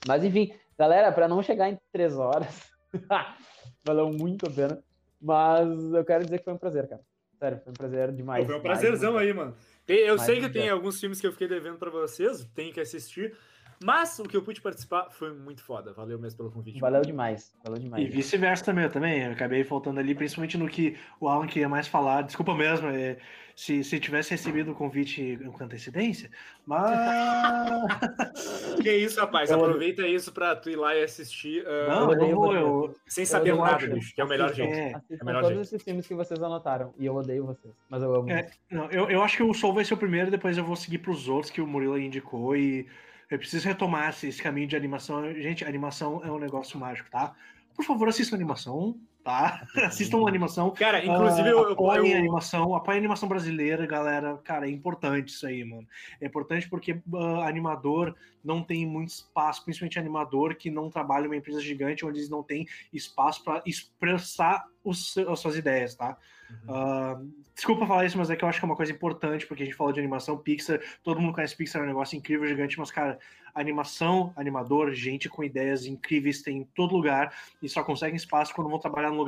Mas enfim, galera, para não chegar em três horas, <laughs> valeu muito a pena. Mas eu quero dizer que foi um prazer, cara. Sério, foi um prazer demais. Pô, foi um prazerzão aí, mano. Eu sei que tem alguns filmes que eu fiquei devendo para vocês, tem que assistir. Mas o que eu pude participar foi muito foda. Valeu mesmo pelo convite. Valeu demais. Valeu demais. E vice-versa também, eu também. Eu acabei faltando ali, principalmente no que o Alan queria mais falar. Desculpa mesmo, é, se, se tivesse recebido o convite com antecedência, mas. <laughs> que isso, rapaz. Eu Aproveita isso pra tu ir lá e assistir. Uh, Não, eu, eu, eu, sem saber eu nada, bicho, que é o melhor jeito. É, é melhor todos jeito. esses filmes que vocês anotaram. E eu odeio vocês. Mas eu amo. É, não, eu, eu acho que o Soul vai ser o primeiro, depois eu vou seguir pros outros que o Murilo indicou e eu preciso retomar esse caminho de animação. Gente, animação é um negócio mágico, tá? Por favor, assistam animação, tá? <laughs> assistam a animação. Cara, inclusive uh, eu, apoiem eu... a animação, apoiem a animação brasileira, galera. Cara, é importante isso aí, mano. É importante porque uh, animador não tem muito espaço, principalmente animador que não trabalha em uma empresa gigante onde eles não têm espaço para expressar os, as suas ideias, tá? Uh, desculpa falar isso, mas é que eu acho que é uma coisa importante, porque a gente falou de animação, Pixar, todo mundo conhece Pixar, é um negócio incrível, gigante, mas, cara, animação, animador, gente com ideias incríveis tem em todo lugar e só conseguem espaço quando vão trabalhar no lugar